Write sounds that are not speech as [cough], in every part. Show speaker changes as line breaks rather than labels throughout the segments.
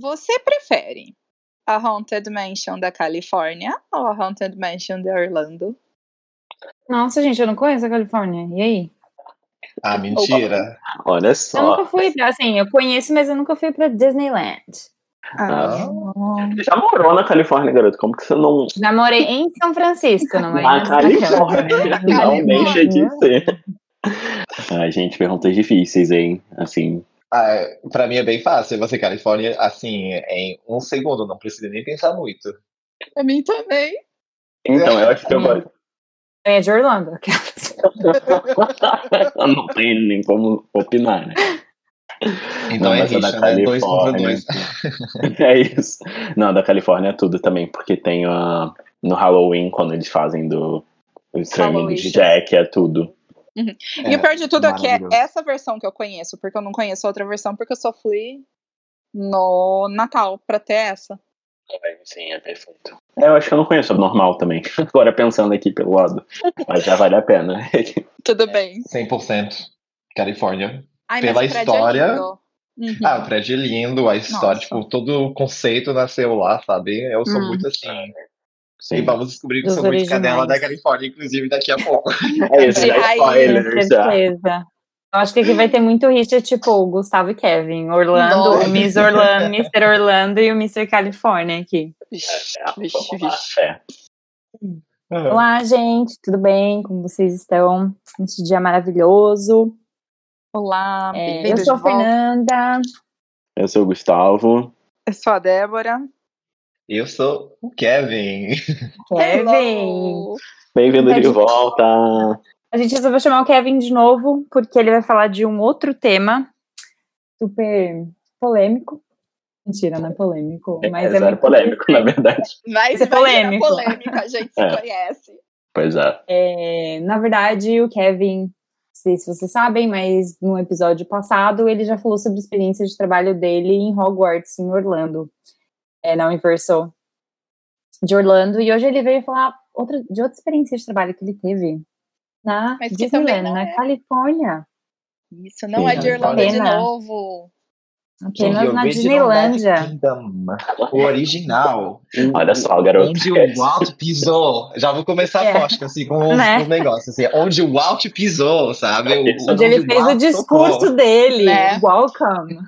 Você prefere a Haunted Mansion da Califórnia ou a Haunted Mansion de Orlando?
Nossa, gente, eu não conheço a Califórnia. E aí?
Ah, mentira.
Olha
Eu
só.
nunca fui pra, assim, eu conheço, mas eu nunca fui pra Disneyland.
Ah,
Você já morou na Califórnia, garoto? Como que você não.
Já morei em São Francisco, não morei
Na
na
Califórnia. [laughs] Não deixa de ser. Ai, gente, perguntas difíceis, hein? Assim.
Ah, é, pra mim é bem fácil. Você, Califórnia, assim, em um segundo, não precisa nem pensar muito.
pra mim também.
Então, eu acho que eu gosto.
É de Orlando. [laughs]
não tem nem como opinar, né?
Então
Não,
é
a da
né? Dois contra dois. [laughs]
É isso. Não, da Califórnia é tudo também, porque tem a, no Halloween, quando eles fazem do o
Halloween.
de Jack, é tudo.
E o pior de tudo é que é essa versão que eu conheço, porque eu não conheço outra versão, porque eu só fui no Natal pra ter essa.
Sim, é perfeito. É, eu acho que eu não conheço a normal também. [laughs] Agora pensando aqui pelo lado. Mas já vale a pena. [laughs]
Tudo bem.
100% Califórnia.
Ai,
Pela
o
história-
É lindo. Uhum.
Ah, o prédio é lindo, a história,
Nossa.
tipo, todo o conceito nasceu lá, sabe? Eu sou
Hum.
muito assim. E
Sim.
vamos descobrir que
Dos
sou muito cadela da Califórnia, inclusive, daqui a pouco. [laughs]
É isso,
Ai,
spoiler,
Com
já.
certeza. Eu acho que aqui vai ter muito rixa, tipo, Gustavo e Kevin. Orlando,
Nossa.
o Miss Orlando, [laughs] Mr. Orlando e o Mr. Califórnia aqui.
Vixe,
É,
vixe,
lá,
vixe.
é.
Olá, gente, tudo bem? Como vocês estão nesse dia maravilhoso?
Olá,
É, eu sou a. Fernanda.
Eu sou o Gustavo.
Eu sou a Débora.
Eu sou o Kevin.
Kevin.
Bem-vindo de volta.
A gente resolveu chamar o Kevin de novo, porque ele vai falar de um outro tema super polêmico. Mentira, não é polêmico,
É,
mas é,
zero
muito
polêmico, na verdade.
Mas
Isso é polêmico.
polêmica, a gente se
É.
conhece.
Pois é.
É, na verdade, o Kevin, não sei se vocês sabem, mas no episódio passado ele já falou sobre a experiência de trabalho dele em Hogwarts, em Orlando, é, na Universal de Orlando. E hoje ele veio falar outra, de outra experiência de trabalho que ele teve na
Mas
Disneyland, na
é.
Califórnia.
Isso não
Sim,
é de Irlanda de
pena.
novo.
Apenas na Disneylândia.
Kingdom. O original. [laughs]
Olha só, garoto.
Onde o Walt pisou. Já vou começar
É.
forte, assim, com os,
Né?
os negócios. Assim, onde o Walt pisou, sabe? O-
Isso.
Onde ele fez o discurso
tocou.
dele.
Né?
Welcome.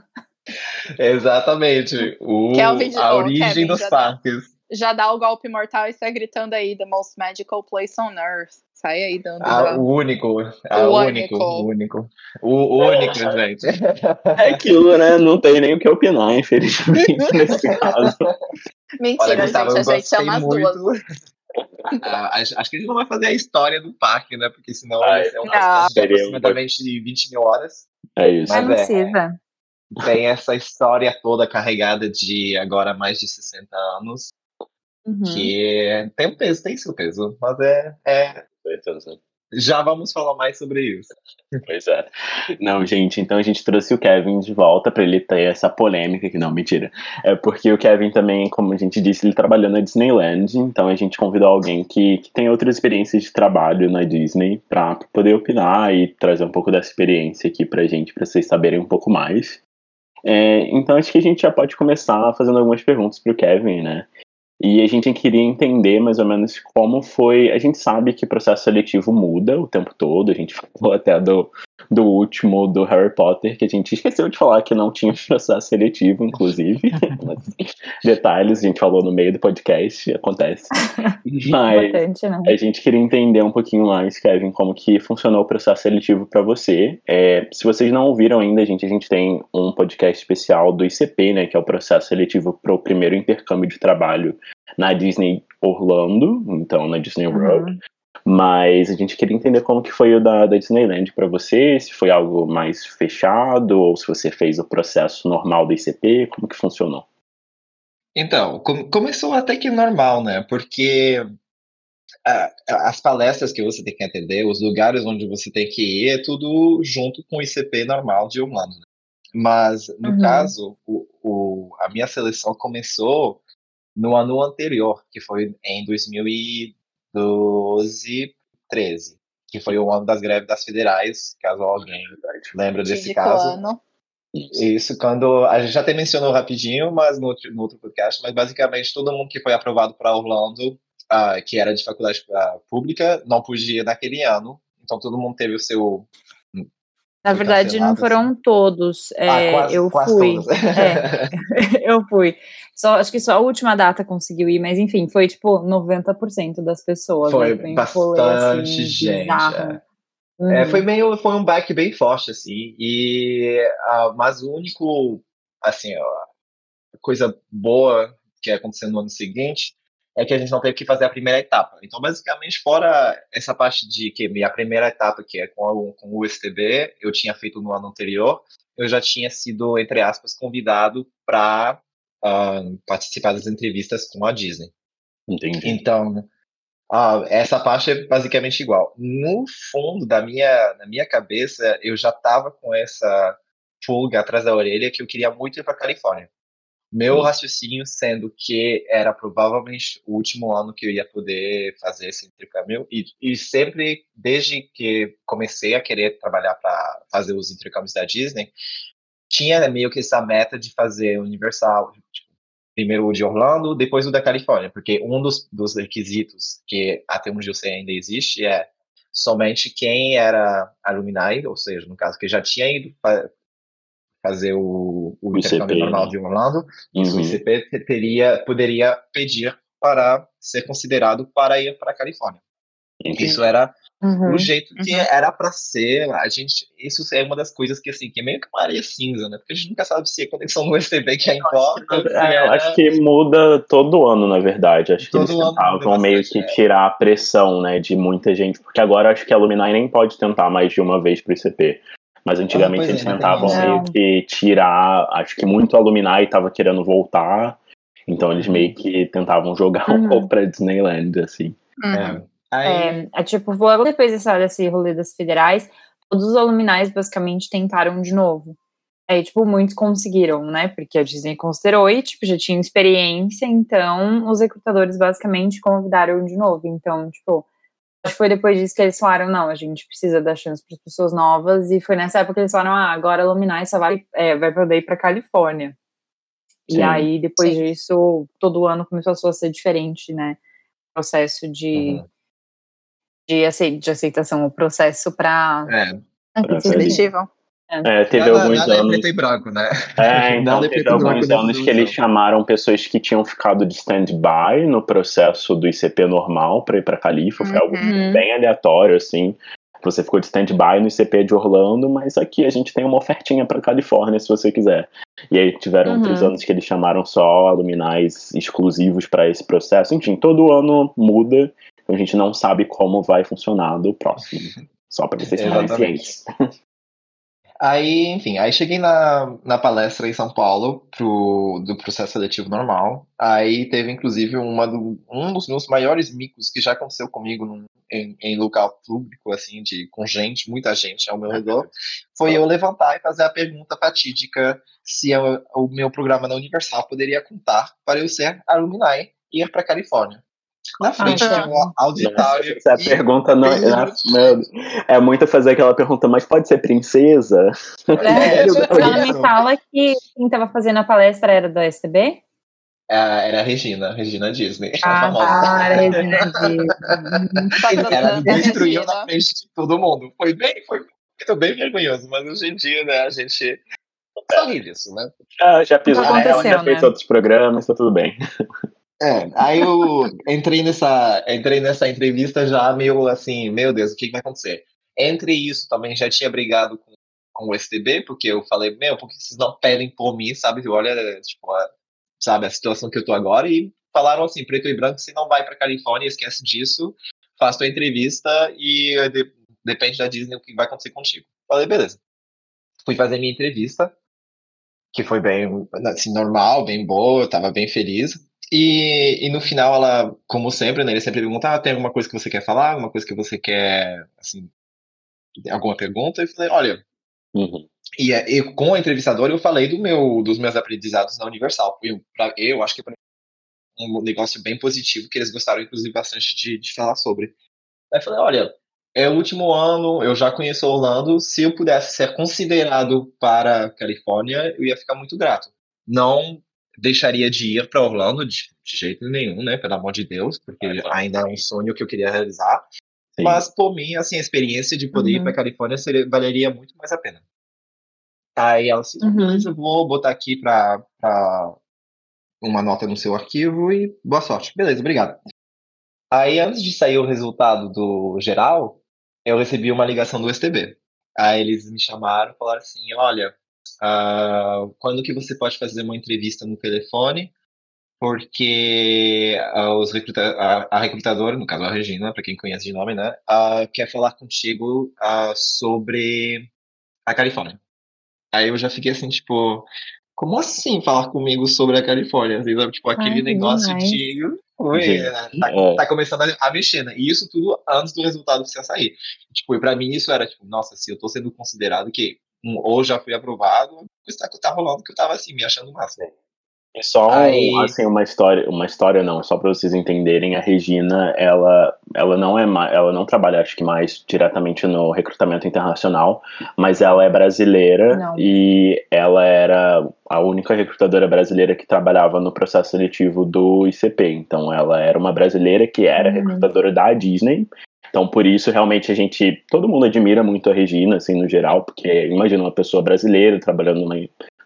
Exatamente. O,
Kelvin
a origem
Kevin,
dos
já dá.
parques.
Já dá o golpe mortal e sai gritando aí, the most magical place on earth. Sai aí dando.
Ah, o único. Ah,
O único.
único. O único. O único, [laughs] gente.
É aquilo, né? Não tem nem o que opinar, infelizmente, [laughs] nesse caso.
Mentira,
Olha, Gustavo,
gente,
eu
a gente
gostei
chama as
muito.
duas.
Ah, acho, que a gente não vai fazer a história do parque, né? Porque senão
Ai,
vai ser um
não.
um
aproximadamente 20 mil horas.
É isso.
Mas
Mas
não
é. Tem essa história toda carregada de agora mais de 60 anos.
Uhum.
Que tem um peso, tem seu peso. Mas é, é. Já vamos falar mais sobre isso.
Pois é. Não, gente, então a gente trouxe o Kevin de volta pra ele ter essa polêmica, que não, mentira. É porque o Kevin também, como a gente disse, ele trabalhou na Disneyland, então a gente convidou alguém que, que tem outras experiências de trabalho na Disney pra poder opinar e trazer um pouco dessa experiência aqui pra gente, pra vocês saberem um pouco mais. É, então acho que a gente já pode começar fazendo algumas perguntas pro Kevin, né? E a gente queria entender mais ou menos como foi. A gente sabe que o processo seletivo muda o tempo todo, a gente [laughs] falou até do, do último, do Harry Potter, que a gente [laughs] esqueceu de falar que não tinha processo seletivo, inclusive. [laughs] Mas, detalhes, a gente falou no meio do podcast, acontece. Mas
Importante, né?
a gente queria entender um pouquinho mais, Kevin, como que funcionou o processo seletivo para você. É, se vocês não ouviram ainda, gente, a gente tem um podcast especial do ICP, né, que é o processo seletivo para o primeiro intercâmbio de trabalho na Disney Orlando, então na Disney World.
Uhum.
Mas a gente queria entender como que foi o da, da Disneyland para você, se foi algo mais fechado ou se você fez o processo normal do ICP, como que funcionou?
Então, com- começou até que normal, né? Porque as palestras que você tem que atender, os lugares onde você tem que ir, é tudo junto com o ICP normal de Orlando. né? Mas, no
Uhum.
caso, o, o- a minha seleção começou no ano anterior, que foi em 2012, 13, que foi o ano das greves das federais, caso alguém lembre desse caso.
ano.
Isso, quando. A gente já até mencionou rapidinho, mas no, outro- no outro podcast, mas basicamente todo mundo que foi aprovado para Orlando, ah, que era de faculdade pública, não podia naquele ano. Então todo mundo teve o seu.
Na verdade, não foram todos.
ah,
é,
quase,
eu
quase
fui. [laughs] É, [laughs] eu fui. Só, acho que só a última data conseguiu ir, mas enfim, foi tipo 90% das pessoas.
Foi
né?
bastante
rolê,
gente,
bizarro.
É,
Uhum.
foi meio, foi um back bem forte, assim, e, ah, mas o único, assim, ó, coisa boa que aconteceu no ano seguinte é que a gente não teve que fazer a primeira etapa. Então, basicamente, fora essa parte de que minha primeira etapa, que é com, o- com o USTB, eu tinha feito no ano anterior, eu já tinha sido, entre aspas, convidado para participar das entrevistas com a Disney.
Entendi.
Então, ah, essa parte é basicamente igual. No fundo da minha, na minha cabeça, eu já estava com essa pulga atrás da orelha que eu queria muito ir para Califórnia. Meu raciocínio sendo que era provavelmente o último ano que eu ia poder fazer esse intercâmbio e, e sempre desde que comecei a querer trabalhar para fazer os intercâmbios da Disney tinha meio que essa meta de fazer Universal, tipo, primeiro o de Orlando, depois o da Califórnia, porque um dos, dos requisitos que até onde eu sei ainda existe é somente quem era alumni, ou seja, no caso que já tinha ido fazer o, o
O
intercâmbio
ICP,
normal
né?
de Orlando, isso, o
Uhum.
ICP te- teria, poderia pedir para ser considerado para ir para a Califórnia.
Entendi.
Isso era
Uhum.
o jeito que
Uhum.
era para ser. A gente, isso é uma das coisas que assim, que é meio que uma areia cinza, né? Porque a gente nunca sabe se a conexão no USB que é importa.
É, eu
era-
acho que muda todo ano, na verdade. Acho que
Todo
eles tentavam meio
bastante,
que
é.
tirar a pressão, né, de muita gente, porque agora acho que a Alumni nem pode tentar mais de uma vez pro ICP. Mas antigamente
pois é,
eles
tem
tentavam meio que tirar, acho que muito Alumni tava querendo voltar, então eles meio que tentavam jogar um
Uhum.
pouco pra Disneyland, assim.
Uhum.
É. Aí,
É, é tipo, logo depois dessa, desse rolê das federais, todos os aluminais basicamente tentaram de novo. Aí, tipo, muitos conseguiram, né? Porque a Disney considerou e, tipo, já tinham experiência, então os recrutadores basicamente convidaram de novo. Então, tipo, acho que foi depois disso que eles falaram, não, a gente precisa dar chance para as pessoas novas, e foi nessa época que eles falaram, ah, agora a Alumni só vai, é, vai poder ir pra Califórnia. E
Sim.
aí, depois
Sim.
disso, todo ano começou a ser diferente, né? O processo de
Uhum.
de, acei- de aceitação, o processo para.
é,
Seletivo.
É, teve
nada,
alguns
nada é
anos.
preto e branco, né?
É, [laughs] então
Nada é
teve
preto e branco
alguns anos que eles chamaram pessoas que tinham ficado de stand-by no processo do ICP normal para ir para Califa. Foi algo
Uhum.
bem aleatório, assim. Você ficou de stand-by no ICP de Orlando, mas aqui a gente tem uma ofertinha para Califórnia se você quiser. E aí tiveram
Uhum.
outros anos que eles chamaram só aluminais exclusivos para esse processo. Enfim, todo ano muda. A gente não sabe como vai funcionar do próximo. Só para vocês ficarem cientes. [laughs]
Aí, enfim, aí cheguei na, na palestra em São Paulo pro, do processo seletivo normal. Aí teve, inclusive, uma do, um dos meus maiores micos que já aconteceu comigo num- em, em local público, assim, de, com gente, muita gente ao meu redor, foi eu levantar e fazer a pergunta fatídica se eu- o meu programa na Universal poderia contar para eu ser alumni e ir para Califórnia. Na frente
Ah,
de um auditório.
Essa
e-
pergunta não é, meu, é muito fazer aquela pergunta, mas pode ser princesa?
É, [laughs] ela me fala que quem estava fazendo a palestra era da STB?
Ah, era a Regina, Regina Disney, a
Ah,
famosa.
tá, era Regina [laughs] Disney.
Ela
a
destruiu na frente de todo mundo. Foi bem, foi muito bem vergonhoso, mas hoje em dia, né, a gente sorri disso, né?
Ah, já pisou já fez
né?
outros programas, tá tudo bem. [laughs]
É, aí eu entrei nessa, entrei nessa entrevista já meio assim, meu Deus, o que, que vai acontecer? Entre isso, também já tinha brigado com, com o STB, porque eu falei, meu, por que vocês não pedem por mim, sabe? Olha, tipo, a, sabe, a situação que eu tô agora, e falaram assim, preto e branco, você não vai pra Califórnia, esquece disso, faz tua entrevista e de- depende da Disney o que vai acontecer contigo. Falei, beleza. Fui fazer minha entrevista, que foi bem, assim, normal, bem boa, eu tava bem feliz. E, e no final ela, como sempre, né, ele sempre pergunta, ah, tem alguma coisa que você quer falar, alguma coisa que você quer, assim, alguma pergunta? Eu falei, olha,
Uhum.
e, é, e com a entrevistadora eu falei do meu, dos meus aprendizados na Universal. Eu, pra, eu acho que foi um negócio bem positivo que eles gostaram, inclusive, bastante de, de falar sobre. Aí eu falei, olha, é o último ano, eu já conheço Orlando. Se eu pudesse ser considerado para a Califórnia, eu ia ficar muito grato. Não deixaria de ir para Orlando de, de, jeito nenhum, né? Pelo amor de Deus, porque é, ainda é um sonho que eu queria realizar. Sim. Mas, por mim, assim, a experiência de poder uhum. ir para a Califórnia seria, valeria muito mais a pena. Aí ela disse, uhum. beleza, vou botar aqui para uma nota no seu arquivo e boa sorte. Beleza, obrigado. Aí, antes de sair o resultado do geral, eu recebi uma ligação do STB. Aí eles me chamaram e falaram assim, olha, uh, quando que você pode fazer uma entrevista no telefone? Porque uh, os recruta a, a, recrutadora, no caso a Regina, para quem conhece de nome, né, uh, quer falar contigo sobre a Califórnia. Aí eu já fiquei assim, tipo, como assim falar comigo sobre a Califórnia? Assim, tipo, aquele Ai, negócio demais. de. Oi, tá, é. tá, começando a, mexer, né? E isso tudo antes do resultado oficial sair. Tipo, e pra mim isso era tipo, nossa, se eu tô sendo considerado que ou já fui aprovado, está tá rolando que eu tava assim, me achando massa.
E só Aí... assim uma história, uma história não, só para vocês entenderem, a Regina, ela ela não é ela não trabalha acho que mais diretamente no recrutamento internacional, mas ela é brasileira não. e ela era a única recrutadora brasileira que trabalhava no processo seletivo do ICP. Então ela era uma brasileira que era uhum. recrutadora da Disney então, por isso, realmente, a gente. Todo mundo admira muito a Regina, assim, no geral, porque imagina uma pessoa brasileira trabalhando numa,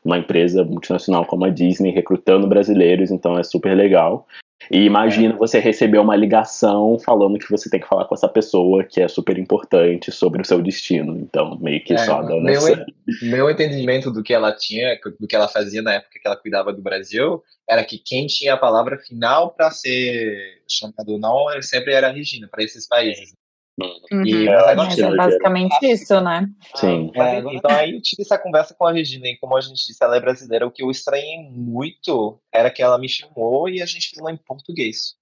numa empresa multinacional como a Disney, recrutando brasileiros, então é super legal. E imagina você receber uma ligação falando que você tem que falar com essa pessoa que é super importante sobre o seu destino. Então, meio que é, só dando
meu, essa... meu entendimento do que ela tinha, do que ela fazia na época que ela cuidava do Brasil, era que quem tinha a palavra final para ser chamado ou não sempre era a Regina, para esses países.
Uhum. E, é, mas é basicamente isso, né?
Sim.
É, então aí eu tive essa conversa com a Regina, e como a gente disse, ela é brasileira. O que eu estranhei muito era que ela me chamou e a gente falou em português.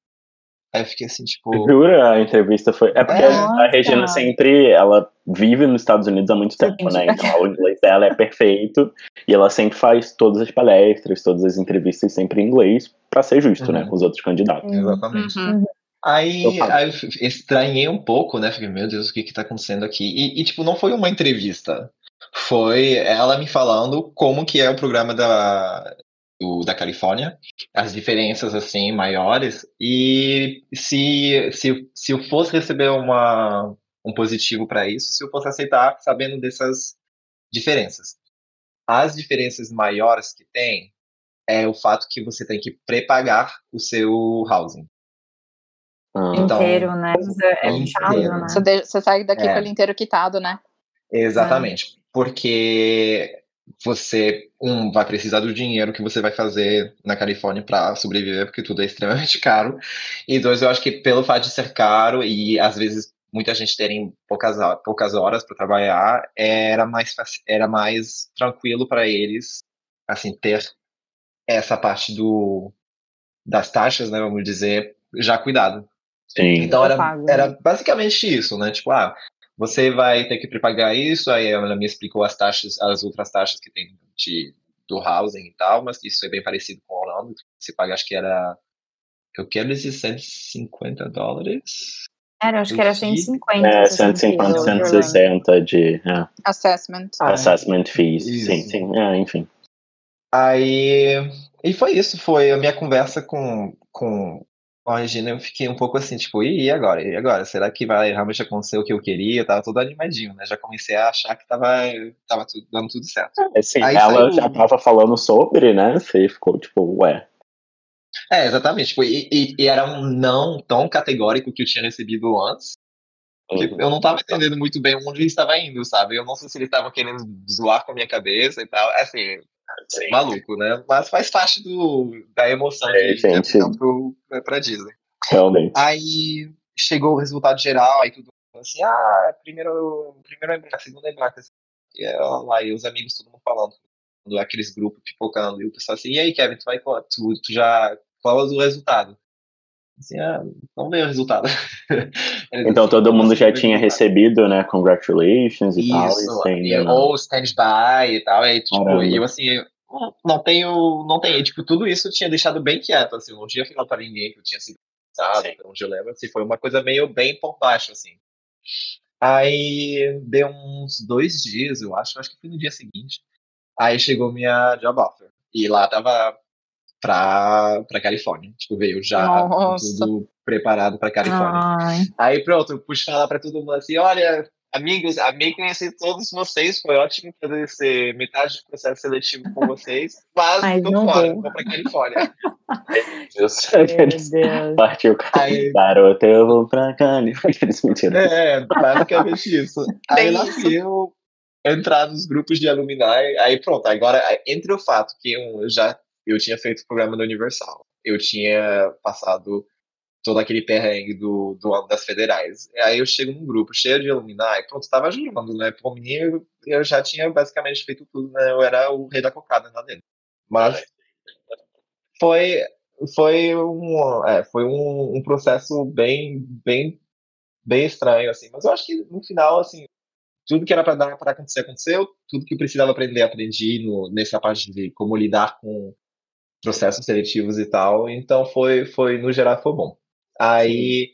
Aí eu fiquei assim, tipo.
Jura? A entrevista foi. É porque a Regina sempre. Ela vive nos Estados Unidos há muito tempo, né? Então o inglês dela é perfeito. E ela sempre faz todas as palestras, todas as entrevistas sempre em inglês, para ser justo, né, uhum. né? Com os outros candidatos.
Exatamente. Uhum. Aí, aí eu estranhei um pouco, né? Fiquei, meu Deus, o que que tá acontecendo aqui? E, e, tipo, não foi uma entrevista. Foi ela me falando como que é o programa da, do, da Califórnia, as diferenças, assim, maiores. E se, se, se eu fosse receber uma, um positivo para isso, se eu fosse aceitar sabendo dessas diferenças. As diferenças maiores que tem é o fato que você tem que prepagar o seu housing.
Ah. Então, inteiro, né? É, é quitado, né? Você,
de, você sai daqui é. com ele inteiro quitado, né?
Exatamente. É. Porque você, um, vai precisar do dinheiro que você vai fazer na Califórnia para sobreviver, porque tudo é extremamente [laughs] caro. E dois, eu acho que pelo fato de ser caro e às vezes muita gente terem poucas, poucas horas para trabalhar, era mais, era mais tranquilo para eles, assim, ter essa parte do, das taxas, né, vamos dizer, já cuidado.
Sim.
Então era, pago, era né? basicamente isso, né? Tipo, ah, você vai ter que prepagar isso, aí ela me explicou as taxas, as outras taxas que tem de, do housing e tal, mas isso é bem parecido com o Orlando, você paga, acho que era, eu quero dizer 150 dólares.
Era, acho que era 150.
É, 150, 160 de... É.
Assessment.
Ah, Assessment fees, isso. sim, sim, é, enfim.
Aí, e foi isso, foi a minha conversa com, com com a Regina eu fiquei um pouco assim, tipo, e agora? E agora? Será que vai realmente acontecer o que eu queria? Eu tava todo animadinho, né? Já comecei a achar que tava, tava tudo, dando tudo certo.
É, sim, Aí ela saiu... já tava falando sobre, né? Você ficou tipo, ué.
É, exatamente. Tipo, e, e, e, era um não tão categórico que eu tinha recebido antes. Uhum. eu não tava entendendo muito bem onde ele estava indo, sabe? Eu não sei se ele estava querendo zoar com a minha cabeça e tal. Assim, Sim. maluco, né? Mas faz parte do, da emoção
é,
de
gente...
pro, pra Disney.
Realmente.
Aí chegou o resultado geral, aí tudo assim, ah, primeiro, primeiro embarque, segundo embarque. Assim, e lá, e os amigos, todo mundo falando, aqueles grupos pipocando, e o pessoal assim, e aí, Kevin, tu vai tu, tu já, qual é o resultado? Assim, ah, vamos ver o resultado. [laughs]
então todo mundo já tinha recebido, né? Congratulations e
Isso, tal. E ou stand-by e tal. E, tipo, eu assim, não tenho. Não tenho. Tipo, tudo isso tinha deixado bem quieto, assim, não tinha falado pra ninguém que eu tinha sido sabe? Então, eu lembro, assim, foi uma coisa meio bem por baixo, assim. Aí deu uns dois dias, eu acho, acho que foi no dia seguinte. Aí chegou minha job offer. E lá tava pra, pra Califórnia. Tipo, veio já
Nossa.
tudo preparado pra Califórnia.
Ai,
Aí pronto, eu pude falar pra todo mundo assim, olha, amigos, amei conhecer todos vocês, foi ótimo fazer esse metade do processo seletivo com vocês, [laughs] mas
Mas
tô
não
fora,
vou.
vou pra Califórnia. [laughs]
Deus.
meu Deus.
Partiu.
Aí-
Garoto, eu vou pra Califórnia. [laughs] Mentira.
É, basicamente isso. Aí lá fui eu entrar nos grupos de alumni, aí pronto, agora entre o fato que eu já eu tinha feito o programa da Universal, eu tinha passado todo aquele perrengue do, do ano das federais. Aí eu chego num grupo cheio de alumni, pronto, tava ajudando, né? Por mim, eu, eu já tinha basicamente feito tudo, né? Eu era o rei da cocada lá dentro. Mas foi, foi, um, é, foi um, um processo bem, bem, bem estranho, assim. Mas eu acho que no final, assim, tudo que era para dar para acontecer aconteceu, tudo que eu precisava aprender aprendi no, nessa parte de como lidar com processos seletivos e tal. Então foi, foi no geral foi bom. Aí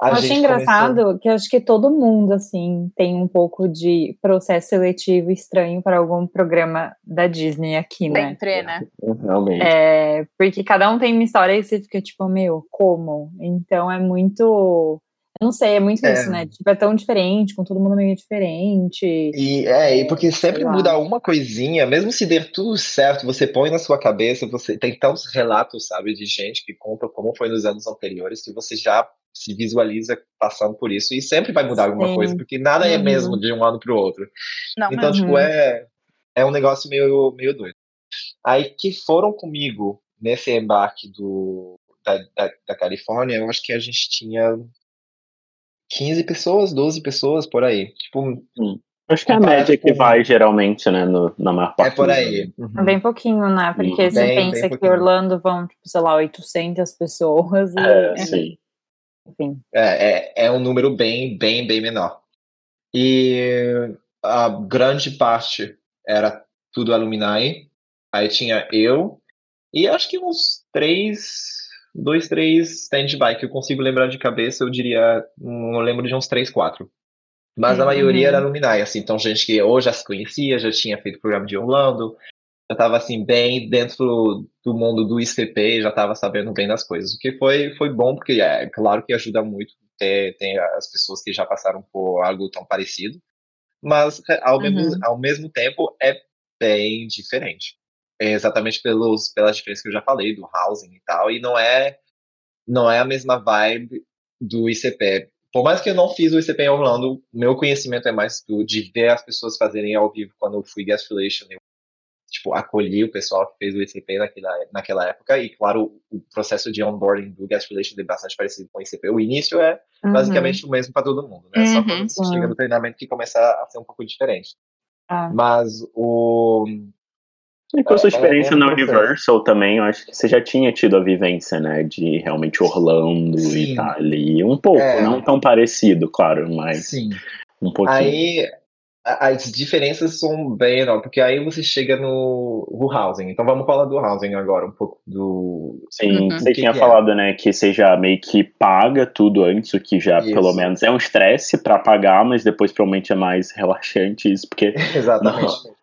a
Eu achei
gente
engraçado
começou-
que eu acho que todo mundo, assim, tem um pouco de processo seletivo estranho para algum programa da Disney aqui, né?
Sempre, né?
Realmente.
É, porque cada um tem uma história e você fica tipo, meu, como? Então é muito. Eu não sei, é muito
É.
isso, né? Tipo, é tão diferente, com todo mundo meio diferente.
E é, e porque sempre muda uma coisinha, mesmo se der tudo certo, você põe na sua cabeça, você tem tantos relatos, sabe, de gente que conta como foi nos anos anteriores, que você já se visualiza passando por isso, e sempre vai mudar alguma
Sim.
coisa, porque nada é
Uhum.
mesmo de um ano para o outro.
Não,
Então,
mas
Uhum.
tipo, é, é um negócio meio, meio doido. Aí que foram comigo nesse embarque do, da, da, da Califórnia, eu acho que a gente tinha 15 pessoas, 12 pessoas por aí. Tipo,
Acho que é a média que vai geralmente, né, no, na maior
é
parte.
por
dos
aí.
anos.
Uhum.
É bem pouquinho, né? Porque
Bem,
você
bem
pensa que
pouquinho.
Orlando vão, tipo, sei lá, 800 pessoas. E,
É, [laughs] sim.
Enfim.
É, é, é um número bem, bem, bem menor. E a grande parte era tudo alumni. Aí tinha eu e acho que uns três, dois, três stand-by que eu consigo lembrar de cabeça, eu diria, não lembro de uns três, quatro. Mas a
Uhum.
maioria era alumni, assim, então gente que ou já se conhecia, já tinha feito programa de Orlando, já estava assim bem dentro do mundo do ICP, já estava sabendo bem das coisas, o que foi foi bom porque é claro que ajuda muito ter, ter as pessoas que já passaram por algo tão parecido, mas é, ao, mesmo,
Uhum.
ao mesmo tempo é bem diferente. É exatamente pelos pelas diferenças que eu já falei do housing e tal, e não é não é a mesma vibe do ICP. Por mais que eu não fiz o ICP em Orlando, meu conhecimento é mais do, de ver as pessoas fazerem ao vivo quando eu fui guest relation. Eu, tipo, acolhi o pessoal que fez o ICP naquela, naquela época. E, claro, o processo de onboarding do guest relation é bastante parecido com o ICP. O início é
Uhum.
basicamente o mesmo para todo mundo, né? Só
Uhum.
quando você
Sim.
chega no treinamento que começa a ser um pouco diferente.
Ah.
Mas o.
E com a sua
É, é,
experiência
é um
na. Universal também, eu acho que você já tinha tido a vivência, né, de realmente Orlando
Sim.
e tá ali. Um pouco,
É.
não tão parecido, claro, mas
Sim.
um pouquinho.
Aí as diferenças são bem enormes, porque aí você chega no, no housing. Então vamos falar do housing agora, um pouco do.
Sim,
Uhum.
você
Que
tinha
que
falado, né, que você já meio que paga tudo antes, o que já
Isso.
pelo menos é um estresse pra pagar, mas depois provavelmente é mais [laughs] relaxante isso, porque [laughs]
Exatamente.
Pra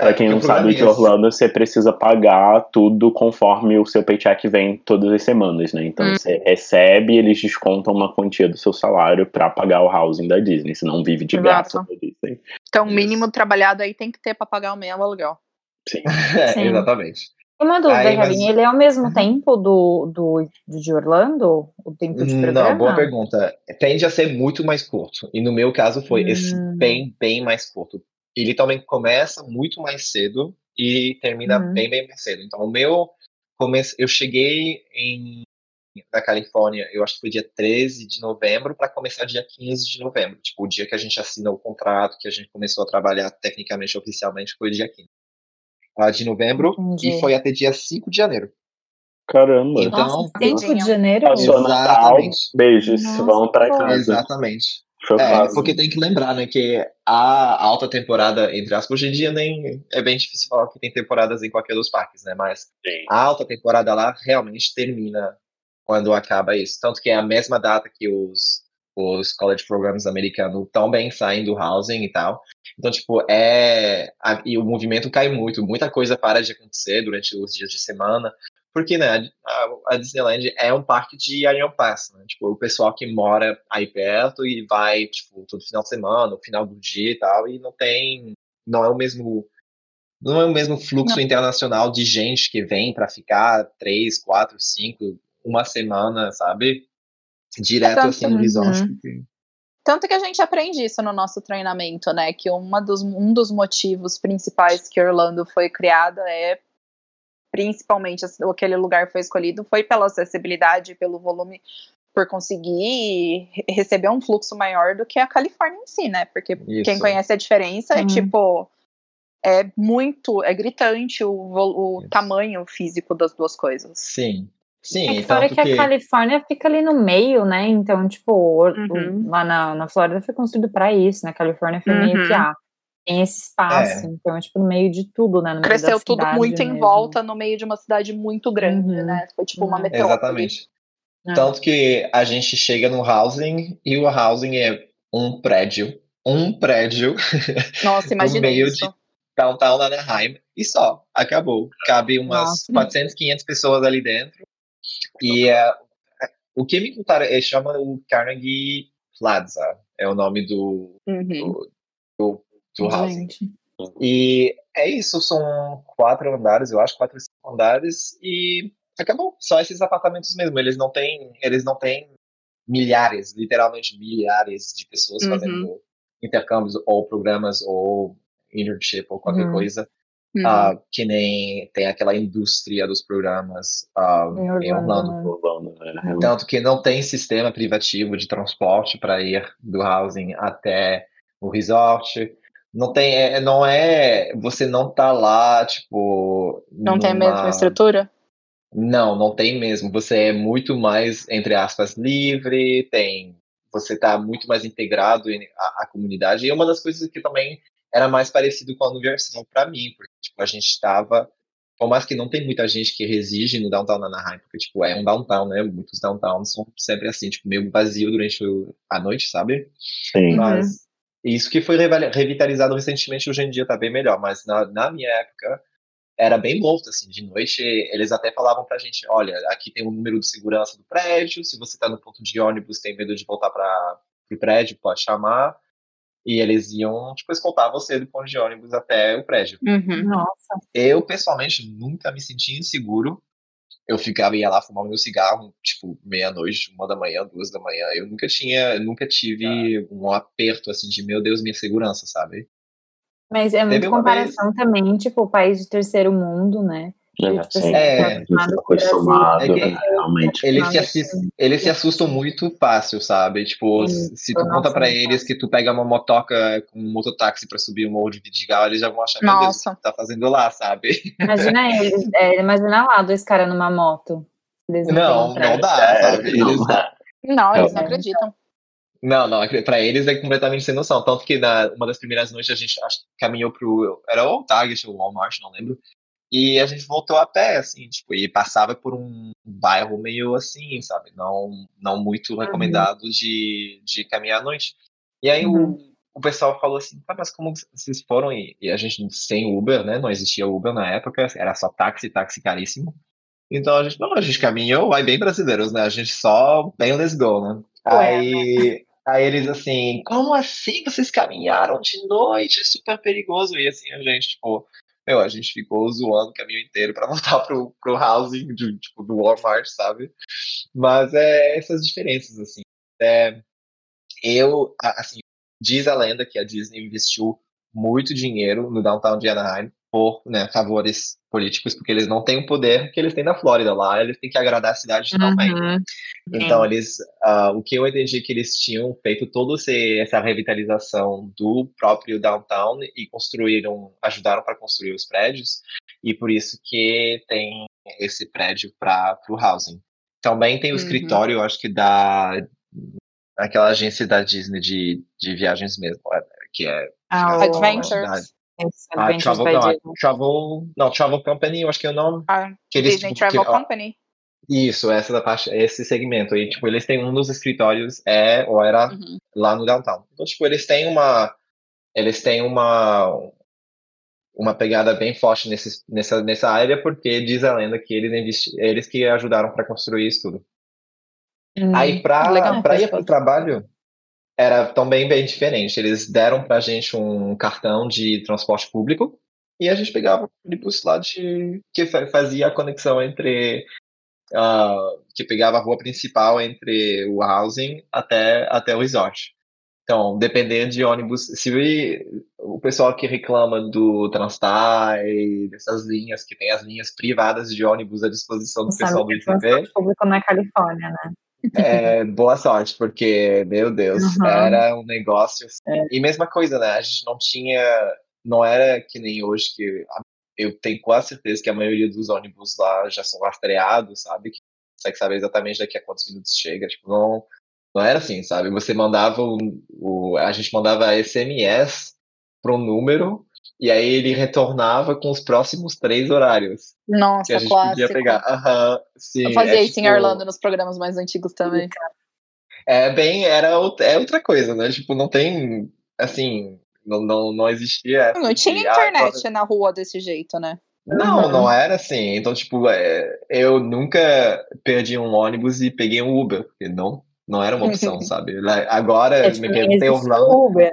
É,
quem não sabe de
é esse.
Orlando, você precisa pagar tudo conforme o seu paycheck vem todas as semanas, né? Então
Hum.
você recebe e eles descontam uma quantia do seu salário pra pagar o housing da Disney. Você não vive de
Exato.
graça da Disney.
Então, o mínimo trabalhado aí tem que ter pra pagar o meu aluguel.
Sim.
É, [laughs]
Sim.
exatamente.
Uma dúvida,
Aí, mas-
Kevin, ele é ao mesmo
Uhum.
tempo do, do, do de Orlando? O tempo de programa?
Não, boa pergunta. Tende a ser muito mais curto. E no meu caso foi esse
Hum.
bem, bem mais curto. Ele também começa muito mais cedo e termina
Uhum.
bem, bem mais cedo. Então, o meu comece... eu cheguei em na Califórnia, eu acho que foi dia 13 de novembro para começar dia 15 de novembro. Tipo, o dia que a gente assinou o contrato, que a gente começou a trabalhar tecnicamente, oficialmente, foi dia 15 ah, de novembro
Entendi.
e foi até dia 5 de janeiro.
Caramba.
Então,
Nossa, 5 de janeiro?
Passou Natal, beijos,
Nossa,
vão pra
pô.
casa.
Exatamente. É, porque tem que lembrar, né, que a alta temporada, entre aspas, hoje em dia nem é bem difícil falar que tem temporadas em qualquer dos parques, né, mas
Sim.
a alta temporada lá realmente termina quando acaba isso. Tanto que é a mesma data que os os college programs americanos também saem do housing e tal. Então, tipo, é. A, e o movimento cai muito, muita coisa para de acontecer durante os dias de semana. Porque, né, a, a Disneyland é um parque de annual pass, né? Tipo, o pessoal que mora aí perto e vai, tipo, todo final de semana, no final do dia e tal, e não tem. Não é o mesmo. Não é o mesmo fluxo não. internacional de gente que vem para ficar três, quatro, cinco, uma semana, sabe? Direto é assim no resort. Uhum.
Tanto que a gente aprende isso no nosso treinamento, né? Que uma dos, um dos motivos principais que Orlando foi criada é principalmente aquele lugar foi escolhido foi pela acessibilidade, pelo volume, por conseguir receber um fluxo maior do que a Califórnia em si, né? Porque Isso. quem conhece a diferença é tipo é muito, é gritante o, o tamanho físico das duas coisas.
Sim. Sim,
é que fora que, que, a Califórnia fica ali no meio, né? Então, tipo, uhum. lá na, na Flórida foi construído para isso, né? A Califórnia foi uhum. meio que, ah, tem esse espaço, é. então, tipo, no meio de tudo, né?
Cresceu tudo muito mesmo. em volta, no meio de uma cidade muito grande, uhum. né? Foi tipo uma uhum. metrópole.
Exatamente. É. Tanto que a gente chega no housing e o housing é um prédio, um prédio. [laughs]
Nossa, imagina
no meio
isso.
de downtown Anaheim e só, acabou. Cabe umas Nossa. 400, 500 pessoas ali dentro e uh, o que me contaram, é, chama o Carnegie Plaza, é o nome do, uhum. do, do, do housing. E é isso, são quatro andares, eu acho, quatro, cinco andares, e acabou. Só esses apartamentos mesmo. Eles não têm, eles não têm milhares, literalmente milhares de pessoas uhum. fazendo intercâmbios ou programas ou internship ou qualquer uhum. coisa. Uhum. Uh, que nem tem aquela indústria dos programas uh, em Orlando. Em Orlando. Né? Tanto que não tem sistema privativo de transporte para ir do housing até o resort. Não tem, é, não é, você não tá lá, tipo...
Não numa... tem a mesma estrutura?
Não, não tem mesmo. Você é muito mais, entre aspas, livre, tem, você tá muito mais integrado à, à comunidade. E uma das coisas que também era mais parecido com a Universal para mim, porque tipo, a gente estava por mais que não tem muita gente que reside no downtown Anaheim, porque, tipo, é um downtown, né? Muitos downtowns são sempre assim, tipo, meio vazio durante a noite, sabe?
Sim.
Mas uhum. Isso que foi revitalizado recentemente, hoje em dia tá bem melhor, mas na, na minha época era bem morto, assim, de noite eles até falavam pra gente, olha, aqui tem o um número de segurança do prédio, se você tá no ponto de ônibus, tem medo de voltar para o prédio, pode chamar, e eles iam, tipo, escoltar você do ponto de ônibus até o prédio.
Uhum. Nossa.
Eu, pessoalmente, nunca me senti inseguro. Eu ficava, ia lá fumar meu cigarro, tipo, meia-noite, uma da manhã, duas da manhã. Eu nunca tinha, nunca tive ah. um aperto, assim, de, meu Deus, minha segurança, sabe?
Mas é muita comparação vez... também, tipo, país de terceiro mundo, né?
É, tipo, assim, é, acostumado, é que, realmente.
Eles se, assistem, eles se assustam muito fácil, sabe? Tipo, Sim, se tu conta pra eles que tu pega uma motoca com um mototáxi pra subir o morro de Vidigal, eles já vão achar, meu Deus, o que tu tá fazendo lá, sabe?
Imagina [laughs] eles, é, imagina lá dois caras numa moto.
não, não dá, é, sabe? Eles,
não, eles não acreditam.
Não, não, pra eles é completamente sem noção. Tanto que na uma das primeiras noites a gente acho, caminhou pro. Era o Target ou o Walmart, não lembro. E a gente voltou a pé, assim, tipo, e passava por um bairro meio assim, sabe? Não, não muito uhum. recomendado uhum. de, de caminhar à noite. E aí uhum. o, o pessoal falou assim, tá, mas como vocês foram? E, e, a gente sem Uber, né? Não existia Uber na época, era só táxi, táxi caríssimo. Então a gente, não, a gente caminhou, aí bem brasileiros, né? A gente só, bem let's go, né? Ué, aí, aí eles assim, como assim vocês caminharam de noite? É super perigoso. E assim, a gente, tipo, meu, a gente ficou zoando o caminho inteiro para [laughs] voltar pro, pro housing de, tipo, do Walmart, sabe? Mas é essas diferenças, assim. É, eu, assim, diz a lenda que a Disney investiu muito dinheiro no downtown de Anaheim por né, favores políticos, porque eles não têm o poder que eles têm na Flórida. Lá eles têm que agradar a cidade uhum. também. Então, é. eles, uh, o que eu entendi é que eles tinham feito toda essa revitalização do próprio downtown e construíram, ajudaram para construir os prédios, e por isso que tem esse prédio para o housing. Também tem o uhum. escritório, eu acho que da aquela agência da Disney de, de viagens mesmo, é, que é
ah, Adventures.
Ah, travel, não, travel, não, Travel Company, eu acho que é o nome.
Ah, que eles, Disney tipo, Travel que, Company.
Isso, essa da parte, esse segmento. E, tipo, eles têm um dos escritórios, é, ou era
Uhum.
lá no downtown. Então, tipo, eles têm uma. Eles têm uma. Uma pegada bem forte nesse, nessa, nessa área, porque diz a lenda que eles, investi, eles que ajudaram para construir isso tudo.
Hum.
Aí, pra ir pro
parte.
trabalho, era também bem diferente. Eles deram pra gente um cartão de transporte público e a gente pegava o ônibus lá de, que fa- fazia a conexão entre. ah, que pegava a rua principal entre o housing até, até o resort. Então, dependendo de ônibus, se o pessoal que reclama do Transtar e dessas linhas, que tem as linhas privadas de ônibus à disposição do
Não
pessoal do
que é
ICB,
transporte público na Califórnia, né?
É, [laughs] boa sorte, porque, meu Deus,
Uhum.
era um negócio. assim.
É.
E mesma coisa, né? A gente não tinha. Não era que nem hoje, que eu tenho quase certeza que a maioria dos ônibus lá já são rastreados, sabe? Que consegue saber exatamente daqui a quantos minutos chega. Tipo, não, não era assim, sabe? Você mandava o. o a gente mandava SMS para um número. E aí ele retornava com os próximos três horários que a
Nossa,
gente
clássico.
podia pegar. Aham, sim.
Eu fazia
é
isso em
tipo-
Orlando nos programas mais antigos também.
é bem, era é outra coisa, né? Tipo, não tem, assim, não, não, não existia
Não
de,
tinha
ah,
internet
quando-
na rua desse jeito, né?
Não,
Uhum.
não era assim. Então, tipo, é, eu nunca perdi um ônibus e peguei um Uber, porque não, não era uma opção, [laughs] sabe? Agora,
É,
me
tipo,
perguntei Orlando,
Uber.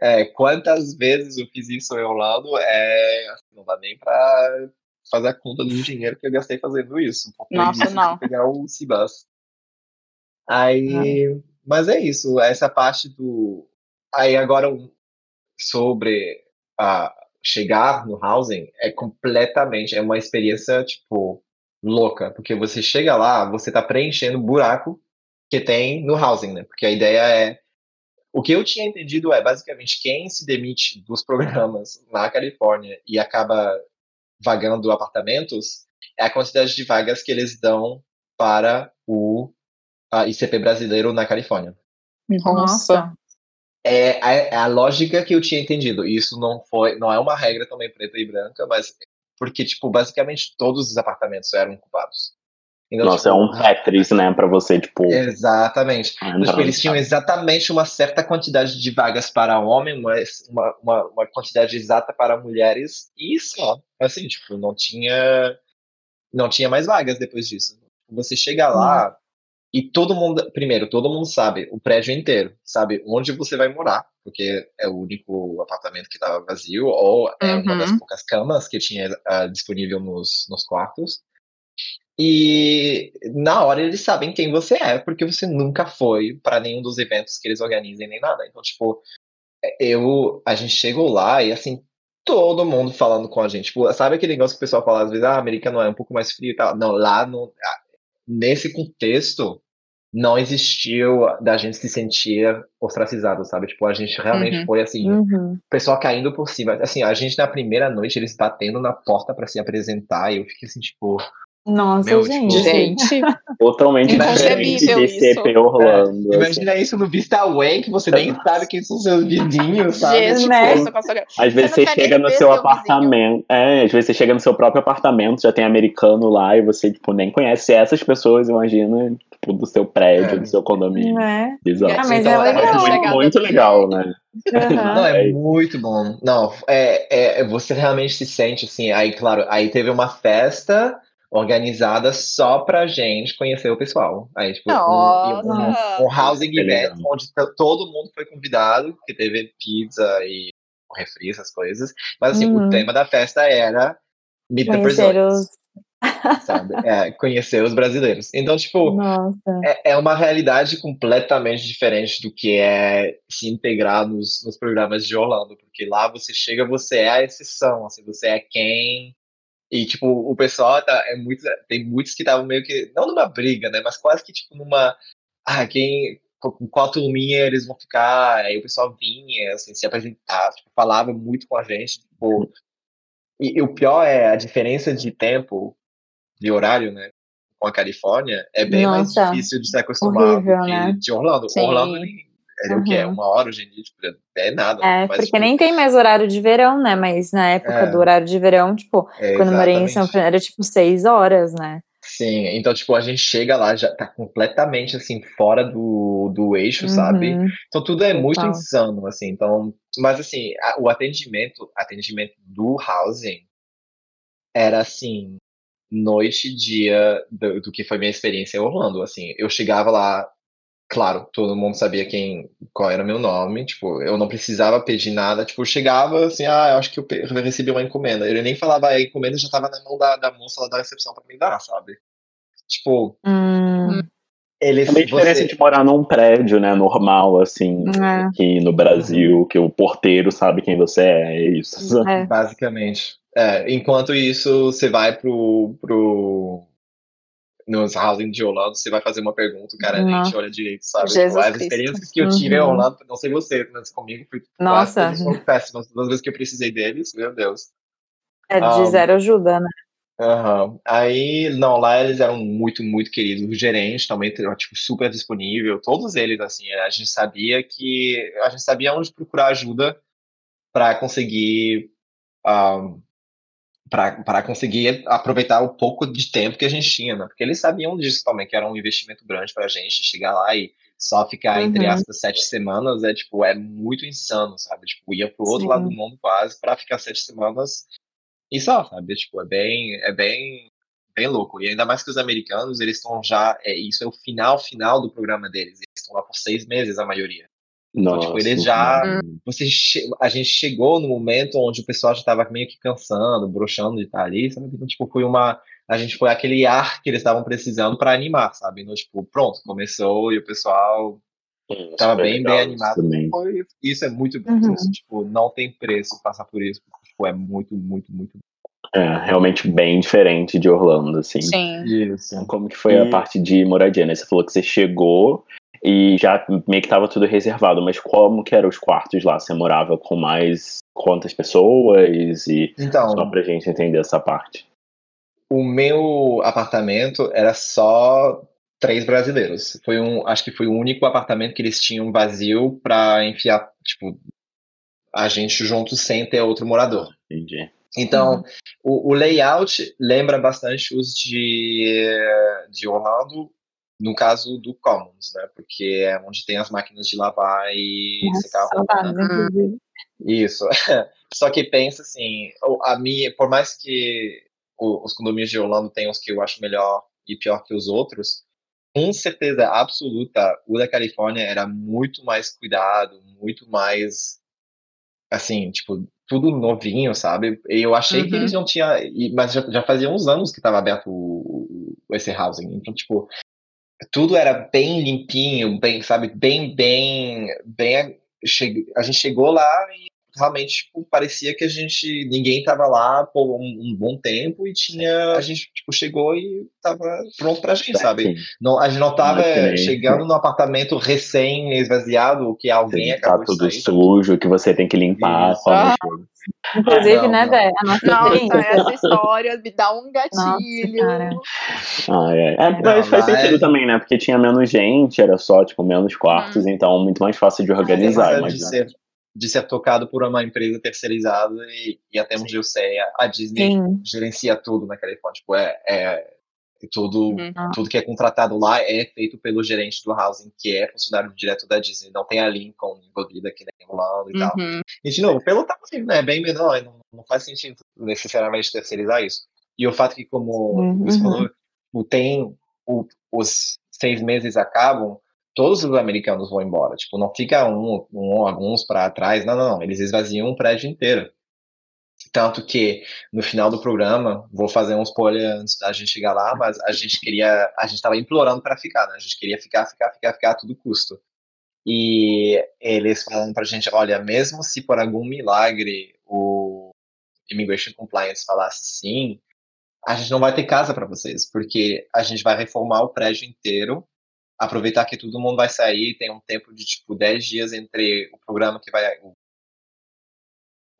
É, quantas vezes eu fiz isso em Orlando, é, assim, não dá nem pra fazer a conta do dinheiro que eu gastei fazendo isso.
Nossa,
isso
não.
pegar o Cibus. Aí, mas é isso, essa parte do. Aí agora sobre a chegar no housing é completamente, é uma experiência tipo louca, porque você chega lá, você tá preenchendo o buraco que tem no housing, né? Porque a ideia é o que eu tinha entendido é basicamente quem se demite dos programas na Califórnia e acaba vagando apartamentos é a quantidade de vagas que eles dão para o a ICP brasileiro na Califórnia.
Nossa.
É a, é a lógica que eu tinha entendido. E Isso não foi, não é uma regra também preta e branca, mas porque tipo basicamente todos os apartamentos eram ocupados. Então,
Nossa, é
tipo,
um Tetris, né, pra você, tipo.
Exatamente. Então, tipo, eles tinham exatamente uma certa quantidade de vagas para homem, mas uma, uma, uma quantidade exata para mulheres e só. Assim, tipo, não tinha não tinha mais vagas depois disso. Você chega lá e todo mundo, primeiro, todo mundo sabe, o prédio inteiro, sabe onde você vai morar, porque é o único apartamento que estava vazio ou é uma das
Uhum.
poucas camas que tinha ah, disponível nos, nos quartos. E na hora eles sabem quem você é, porque você nunca foi para nenhum dos eventos que eles organizem nem nada. Então, tipo, eu a gente chegou lá e assim, todo mundo falando com a gente. Tipo, sabe aquele negócio que o pessoal fala às vezes, ah, a americano é um pouco mais frio e tal. Não, lá no, nesse contexto não existiu da gente se sentir ostracizado, sabe? Tipo, a gente realmente
Uhum.
foi assim,
Uhum.
pessoal caindo por cima. Assim, a gente na primeira noite, eles batendo na porta para se apresentar, e eu fiquei assim, tipo,
Nossa,
Meu,
gente.
tipo,
Gente,
Totalmente diferente de. CP Orlando. assim.
imagina isso no Vista Way, que você nem sabe quem são seus vizinhos, sabe?
Jesus,
Tipo,
né?
Às vezes
Você
você chega no seu apartamento. É, às vezes você chega no seu próprio apartamento, já tem americano lá e você, tipo, nem conhece essas pessoas, imagina, tipo, do seu prédio,
É.
do seu condomínio.
Né?
Bizarro.
Ah, mas
Então,
é
é
legal.
muito,
Chegada
muito legal, né?
Aham.
Não, é
É.
muito bom. Não, é, é, você realmente se sente assim. Aí, claro, aí teve uma festa organizada só pra gente conhecer o pessoal. Aí, tipo, um,
Nossa.
um, um housing
Que
event onde to- todo mundo foi convidado, que teve pizza e refri, essas coisas. Mas assim,
Uhum.
o tema da festa era Meet the
Conhecer
Brazilians,
os. [laughs]
sabe? É, conhecer os brasileiros. Então, tipo,
Nossa.
é, é uma realidade completamente diferente do que é se integrar nos, nos programas de Orlando, porque lá você chega, você é a exceção, assim, você é quem. E, tipo, o pessoal tá, é muito, tem muitos que estavam meio que, não numa briga, né, mas quase que, tipo, numa. Ah, quem. Com qual turminha eles vão ficar? Aí o pessoal vinha, assim, se apresentar, tipo, falava muito com a gente, tipo. E, e o pior é a diferença de tempo, de horário, né? Com a Califórnia, é bem mais
Nossa,
difícil de se acostumar
horrível, né?
de Orlando.
Sim.
Orlando é o que é
Uhum.
uma hora hoje em dia, tipo, é nada.
É, porque
tipo,
nem tem mais horário de verão, né? Mas na época
É.
do horário de verão, tipo,
é,
quando eu morei em São. Fernando, era tipo seis horas, né?
Sim, então, tipo, a gente chega lá, já tá completamente, assim, fora do, do eixo, uhum. sabe? Então, tudo é muito Total. insano, assim, então... Mas, assim, a, o atendimento, atendimento do housing era, assim, noite e dia do, do, que foi minha experiência em Orlando, assim. Eu chegava lá, claro, todo mundo sabia quem, qual era meu nome, tipo, eu não precisava pedir nada, tipo, chegava assim, ah, eu acho que eu, eu recebi uma encomenda. Eu nem falava, a encomenda já tava na mão da, da moça lá da recepção pra me dar, sabe? Tipo,
hum.
eles...
É a diferença você... de morar num prédio, né, normal, assim, é. aqui no Brasil, que o porteiro sabe quem você é, é isso.
É. Basicamente. É, enquanto isso, você vai pro, pro nos housing de Orlando, você vai fazer uma pergunta, o cara nem te olha direito, sabe?
Jesus
tipo, as experiências que eu tive uhum. em Orlando, não sei você, mas comigo foi
Nossa.
foram péssimas. Todas vezes que eu precisei deles, meu Deus.
É de um, zero ajuda, né?
Uhum. Aí, não, lá eles eram muito, muito queridos. O gerente também, tipo, super disponível. Todos eles, assim, a gente sabia que. A gente sabia onde procurar ajuda para conseguir um, para conseguir aproveitar o pouco de tempo que a gente tinha, né? Porque eles sabiam disso também, que era um investimento grande para a gente chegar lá e só ficar, uhum. entre aspas, sete semanas é, tipo, é muito insano, sabe? Tipo, ia pro outro Sim. lado do mundo quase para ficar sete semanas e só, sabe? Tipo, é bem, é bem, bem louco. E ainda mais que os americanos, eles estão já, é, isso é o final, final do programa deles. Eles estão lá por seis meses, a maioria. Então, tipo, eles já. Hum. Você, a gente chegou no momento onde o pessoal já estava meio que cansando, broxando de estar ali, sabe? Então, tipo, foi uma. A gente foi aquele ar que eles estavam precisando para animar, sabe? Então, tipo, pronto, começou e o pessoal hum, tava bem, bem animado. Foi, isso é muito bom. Uhum. Isso, tipo, não tem preço passar por isso. Tipo, é muito, muito, muito
é, realmente bem diferente de Orlando, assim.
Sim.
Isso.
Como que foi e... a parte de moradia, né? Você falou que você chegou e já meio que estava tudo reservado, mas como que eram os quartos lá? Você morava com mais quantas pessoas? E
então,
só pra gente entender essa parte.
O meu apartamento era só três brasileiros. Foi um, acho que foi o único apartamento que eles tinham vazio para enfiar, tipo, a gente junto sem ter outro morador.
Entendi.
Então, uhum. o, o, layout lembra bastante os de, de Orlando, no caso do Commons, né? Porque é onde tem as máquinas de lavar e Nossa, secar roupa. Né? Isso. [laughs] Só que pensa assim, a minha, por mais que os condomínios de Orlando tenham os que eu acho melhor e pior que os outros, com certeza absoluta, o da Califórnia era muito mais cuidado, muito mais assim, tipo, tudo novinho, sabe? Eu achei uhum. que eles não tinham, mas já, já fazia uns anos que estava aberto o, o, esse housing, então, tipo, tudo era bem limpinho, bem, sabe, bem, bem, bem. A gente chegou lá e realmente tipo, parecia que a gente ninguém estava lá por um, um, bom tempo e tinha a gente tipo chegou e estava pronto para a gente sabe? Não a gente não estava chegando no apartamento recém esvaziado que alguém Sim, acabou
tá tudo sujo que você tem que limpar ah,
inclusive ah, né Dé a
nossa, nossa essa [laughs] história me dá um gatilho.
Nossa, ah, é, é não, mas faz sentido é... também né? Porque tinha menos gente era só tipo menos quartos hum. então muito mais fácil de organizar mas,
né? De ser tocado por uma empresa terceirizada e, e até onde eu sei, a, a Disney Sim. gerencia tudo na Califórnia. Tipo, é, é tudo, uhum. tudo que é contratado lá é feito pelo gerente do housing, que é funcionário direto da Disney. Não tem a Lincoln envolvida aqui nem Orlando e uhum. tal. E, de novo, pelo tamanho, né, bem menor, não, não faz sentido necessariamente terceirizar isso. E o fato que, como uhum. você falou, tem o, os seis meses acabam, todos os americanos vão embora. Tipo, não fica um, um alguns para trás. Não, não, não. Eles esvaziam um prédio inteiro. Tanto que no final do programa, vou fazer um spoiler antes da gente chegar lá, mas a gente queria, a gente estava implorando para ficar, né? A gente queria ficar, ficar, ficar, ficar a todo custo. E eles falam pra gente, olha, mesmo se por algum milagre o Immigration Compliance falasse sim, a gente não vai ter casa para vocês, porque a gente vai reformar o prédio inteiro aproveitar que todo mundo vai sair, tem um tempo de tipo 10 dias entre o programa que vai o,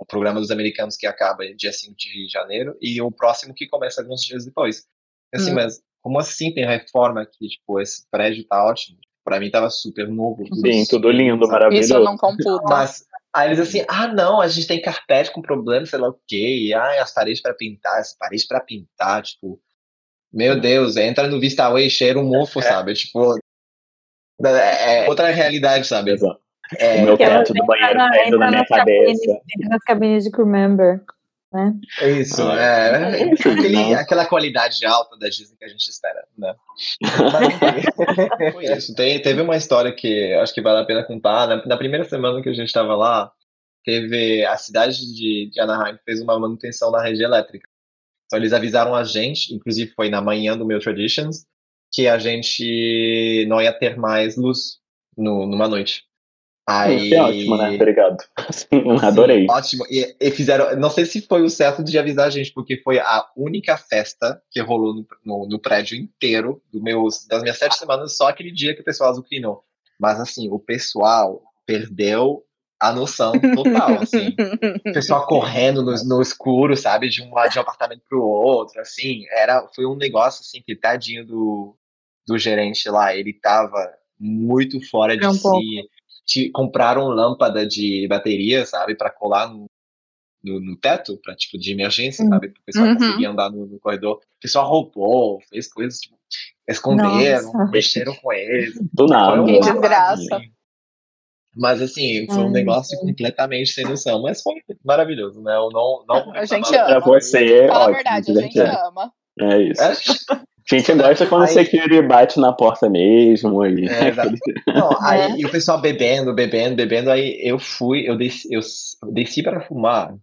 programa dos americanos que acaba dia 5 de janeiro e o próximo que começa alguns dias depois. Assim, hum. mas como assim tem reforma aqui, tipo, esse prédio tá ótimo. Pra mim tava super novo.
Tudo Sim, tudo lindo, maravilhoso.
Isso não computa.
Mas aí eles assim, ah não, a gente tem carpete com problema, sei lá o quê, e ah, as paredes para pintar, as paredes para pintar, tipo, Meu Deus, entra no Vistaway, cheira um mofo, sabe? Tipo, é, é outra realidade, sabe?
Exato.
É,
o meu teto do banheiro caindo
entra
na minha cabeça.
nas cabines de crew member. Né?
é isso,
Ah,
é,
enfim,
aquele-
né?
aquela qualidade alta da Disney que a gente espera, né? [laughs] Mas, foi isso. Tem, teve uma história que acho que vale a pena contar. Na, na primeira semana que a gente estava lá, teve a cidade de, de Anaheim fez uma manutenção na rede elétrica. Então eles avisaram a gente, inclusive foi na manhã do meu Traditions, que a gente não ia ter mais luz no, numa noite. Aí,
Que ótimo, né? Obrigado. [laughs] Adorei.
Sim, ótimo. E, e fizeram. Não sei se foi o certo de avisar a gente, porque foi a única festa que rolou no, no, no prédio inteiro do meus, das minhas sete semanas, só aquele dia que o pessoal azucrinou. Mas assim, o pessoal perdeu a noção total, assim. [laughs] O pessoal correndo no, no escuro, sabe? De um, de um apartamento pro outro, assim. Era, foi um negócio, assim, que tadinho do, do gerente lá, ele tava muito fora de
É um
si.
pouco.
Te- compraram lâmpada de bateria, sabe? Pra colar no, no, no teto, pra, tipo, de emergência,
Uhum.
sabe? Pro pessoal
Uhum.
conseguir andar no, no corredor. O pessoal roubou, fez coisas, tipo, esconderam,
Nossa.
mexeram com eles.
Do nada.
Um
Que desgraça.
assim. Mas assim, foi um negócio completamente sem noção. Mas foi maravilhoso, né? Eu não, não
A gente ama.
Pra você,
Fala a
ótimo,
verdade, a gente
divertido.
ama.
É isso.
É,
A gente gosta quando o
Aí-
security bate na porta mesmo. E...
É, [laughs] exato. Não, aí e o pessoal bebendo, bebendo, bebendo, aí eu fui, eu desci, eu desci para fumar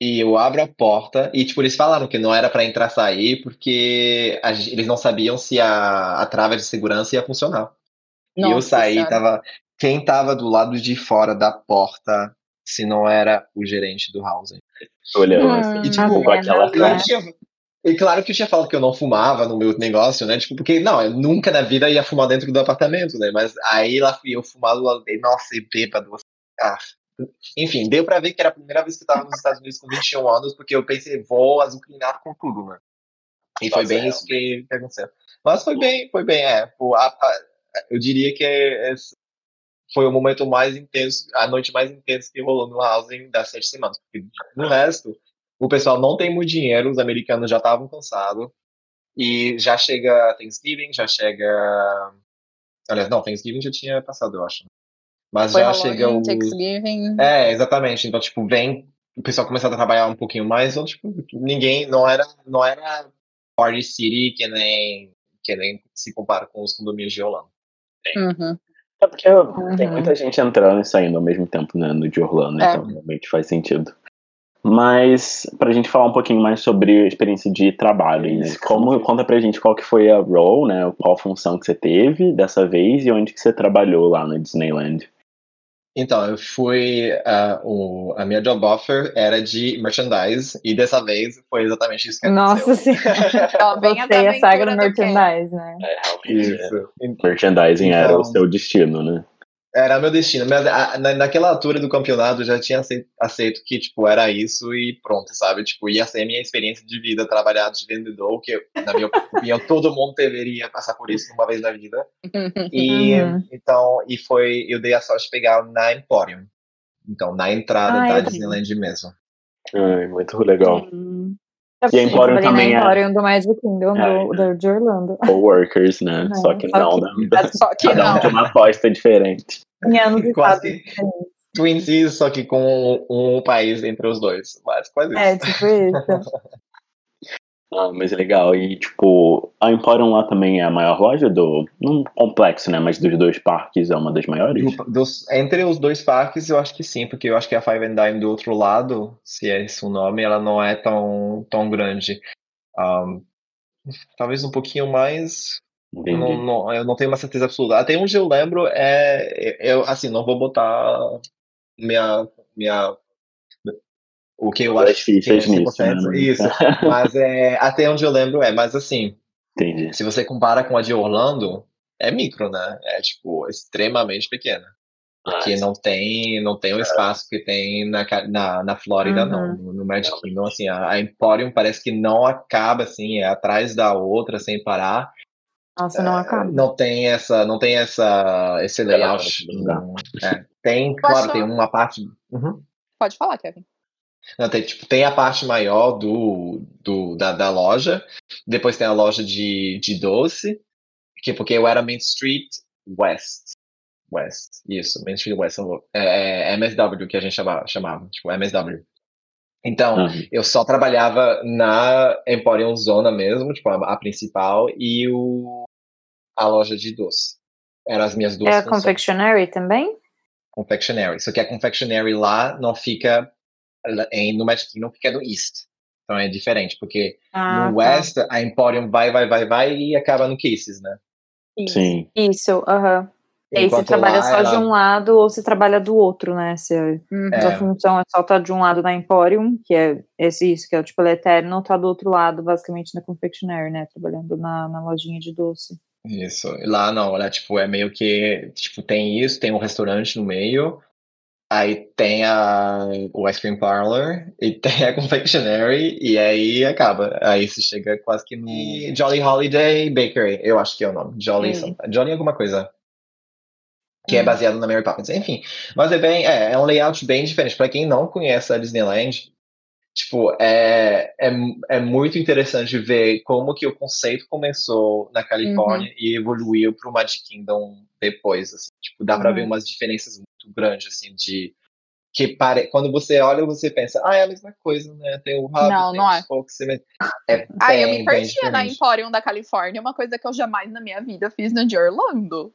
e eu abro a porta e tipo eles falaram que não era para entrar e sair porque a eles não sabiam se a, a trava de segurança ia funcionar. e eu
Nossa
saí, tava quem tava do lado de fora da porta, se não era o gerente do housing.
Olhando
Hum,
assim,
E, tipo,
com aquela
né?
E claro que eu tinha falado que eu não fumava no meu negócio, né? Tipo, porque, não, eu nunca na vida ia fumar dentro do apartamento, né? Mas aí lá fui eu fumar do lado dele, nossa, e bêbado. Ah. Enfim, deu pra ver que era a primeira vez que eu tava nos Estados Unidos com 21 anos, porque eu pensei, vou azucrinar com tudo, né? E foi bem
é.
isso que, aconteceu. Mas foi bem, foi bem, é. Eu diria que esse foi o momento mais intenso, a noite mais intensa que rolou no housing das sete semanas. Porque no resto, o pessoal não tem muito dinheiro, os americanos já estavam cansados. E já chega Thanksgiving, já chega. Aliás, não, Thanksgiving já tinha passado, eu acho. Mas
Foi
já chega o.
Thanksgiving.
É, exatamente. Então, tipo, vem o pessoal começando a trabalhar um pouquinho mais, então, tipo, ninguém, não era, não era Party City que nem, que nem se compara com os condomínios de Orlando.
Uhum.
É porque tem
Uhum.
muita gente entrando e saindo ao mesmo tempo né, no de Orlando,
É.
então realmente faz sentido. Mas, pra gente falar um pouquinho mais sobre a experiência de trabalho, né? Como, conta pra gente qual que foi a role, né? Qual função que você teve dessa vez e onde que você trabalhou lá na Disneyland.
Então, eu fui. ah, o, a minha job offer era de merchandise, e dessa vez foi exatamente isso que
Nossa
aconteceu. [laughs]
senhora.
Ó, bem a
Você a saga do merchandise, né?
Isso.
Merchandising era
Então-
o seu destino, né?
Era meu destino. Mas naquela altura do campeonato eu já tinha aceito, aceito que, tipo, era isso e pronto, sabe? Tipo, ia ser a minha experiência de vida, trabalhar de vendedor, que, na minha [laughs] opinião, todo mundo deveria passar por isso uma vez na vida. E,
Uhum.
então, e foi, eu dei a sorte de pegar na Emporium. Então, na entrada
Ai,
da. Disneyland mesmo.
Ai, muito legal.
Hum.
E a Emporium também
na
é-
Emporium do Magic Kingdom
É,
do, do- de Orlando. [laughs]
Coworkers, né?
Não,
só que
só
não,
que-
né? [laughs]
Só que
Cada um
não.
tem uma aposta diferente.
Em anos e
Quase
estados
que
diferentes.
Twin Seas, só que com um, país entre os dois. Mas quase isso.
É, tipo isso. [laughs]
Ah, mas é legal. E, tipo, a Emporium lá também é a maior loja do. Não complexo, né? Mas dos dois parques é uma das maiores.
Do- dos- entre os dois parques, eu acho que sim, porque eu acho que a Five and Dime do outro lado, se é esse o nome, ela não é tão, tão grande. Ahn, talvez um pouquinho mais. Não, não- eu não tenho uma certeza absoluta. Até onde eu lembro é. Eu, assim, não vou botar minha. minha o que eu
As
acho que é
fichas nisso,
100%,
né?
Isso. [laughs] Mas é, até onde eu lembro é. Mas assim,
Entendi.
se você compara com a de Orlando, é micro, né? É tipo extremamente pequena. Porque
Ah,
não tem, não tem o espaço que tem na, na, na Flórida, não.
Uhum.
No, no Magic Kingdom, assim, a, a Emporium parece que não acaba, assim, é atrás da outra, sem parar.
Nossa, não acaba.
Não tem essa, não tem essa, esse layout.
Não dá.
não- é. Tem, claro, tem uma parte... Uhum.
Pode falar, Kevin.
Não, tem, tipo, tem a parte maior do, do, da, da loja, depois tem a loja de, de doce, que porque eu era Main Street West. West, isso, Main Street West, é, é MSW que a gente chamava, chamava tipo MSW. Então, uhum. eu só trabalhava na Emporium Zona mesmo, tipo, a, a, principal, e o, a loja de doce. Eram as minhas duas
É a Confectionery também?
Confectionery. Só que a Confectionery lá não fica no Magic Kingdom, fica no East. Então é diferente, porque ah, no tá. West a Emporium vai, vai, vai, vai e acaba no Kisses, né?
Isso. Sim. Isso, aham. Uhum. E aí você trabalha só ela... de um lado ou você trabalha do outro, né? Se uhum. a é. função é só estar tá de um lado na Emporium, que é esse isso, que é o tipo Eterno, tá do outro lado, basicamente, na Confectionery, né? Trabalhando na, na lojinha de doce.
Isso. Lá não, lá tipo, é meio que. Tipo, tem isso, tem um restaurante no meio, aí tem a, o Ice Cream Parlor, e [laughs] tem a Confectionery, e aí acaba. Aí você chega quase que no Jolly Holiday Bakery, eu acho que é o nome. Jolly, hum. Jolly alguma coisa que é uhum. baseado na Mary Poppins. Enfim, mas é bem, é, é um layout bem diferente. Para quem não conhece a Disneyland, tipo, é, é, é muito interessante ver como que o conceito começou na Califórnia uhum. e evoluiu para o Magic Kingdom depois, assim. Tipo, dá para ver uhum. umas diferenças muito grandes, assim, de que pare... quando você olha, você pensa, ah, é a mesma coisa, né? Tem o Hub,
não,
tem
não
é. Fox,
é Ah, eu me perdia na Emporium da Califórnia, uma coisa que eu jamais na minha vida fiz no de Orlando.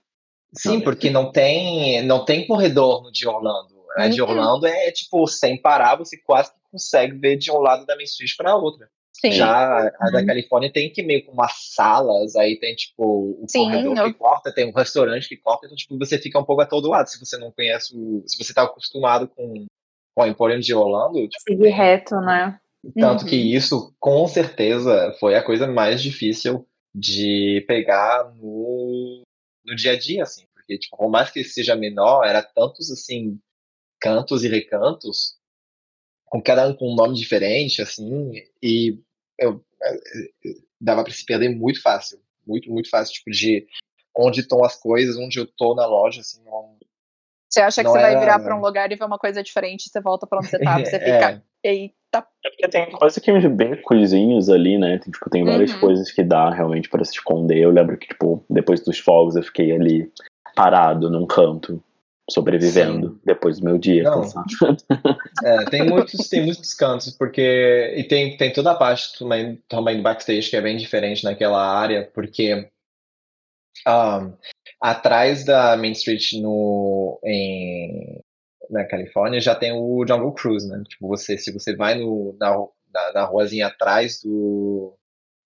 Sim, porque não tem, não tem corredor no de Orlando. A de uhum. Orlando é tipo, sem parar, você quase que consegue ver de um lado da Main Street para outra. Sim. Já a da uhum. Califórnia tem que meio com umas salas, aí tem tipo o Sim, corredor eu... que corta, tem um restaurante que corta, então tipo, você fica um pouco a todo lado. Se você não conhece, o, se você tá acostumado com, com a Emporium de Orlando. Tipo,
Seguir reto, né?
Tanto uhum. que isso, com certeza, foi a coisa mais difícil de pegar no no dia a dia, assim, porque, tipo, por mais que seja menor, era tantos, assim, cantos e recantos, com cada um com um nome diferente, assim, e eu, é, é, dava para se perder muito fácil, muito, muito fácil, tipo, de onde estão as coisas, onde eu tô na loja, assim, não,
você acha que você vai virar para um lugar e ver uma coisa diferente, você volta para onde você tá, [laughs] você fica, é. eita.
É porque tem quase que bem coisinhos ali, né? Tem, tipo, tem várias uhum. coisas que dá realmente para se esconder. Eu lembro que, tipo, depois dos fogos eu fiquei ali parado num canto, sobrevivendo Sim. depois do meu dia.
Não. [laughs] É, tem muitos, tem muitos cantos, porque. E tem, tem toda a parte também, também do backstage que é bem diferente naquela área, porque. Um, atrás da Main Street no, em, na Califórnia já tem o Jungle Cruise, né? Tipo, você, se você vai no, na, na, na ruazinha atrás do,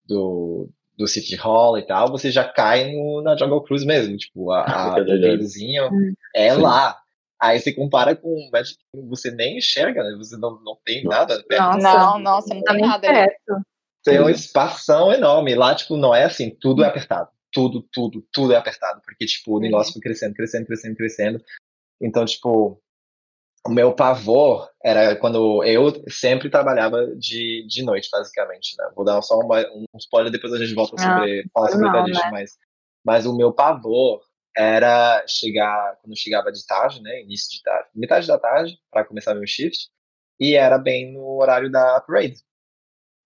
do, do City Hall e tal, você já cai no, na Jungle Cruise mesmo. Tipo, a, a [laughs] é, é lá. Aí você compara com o Magic você nem enxerga, né? Você não, não tem nada
perto. Nossa, não, nossa, não tem nada perto.
Tem uma espação enorme. Lá, tipo, não é assim, tudo é apertado. Tudo, tudo, tudo é apertado. Porque, tipo, o negócio foi crescendo, crescendo, crescendo, crescendo. Então, tipo, o meu pavor era quando eu sempre trabalhava de, de noite, basicamente, né? Vou dar só uma, um spoiler, depois a gente volta sobre, ah, falar sobre não, né? mas, mas o meu pavor era chegar, quando chegava de tarde, né, início de tarde, metade da tarde, para começar meu shift, e era bem no horário da parade.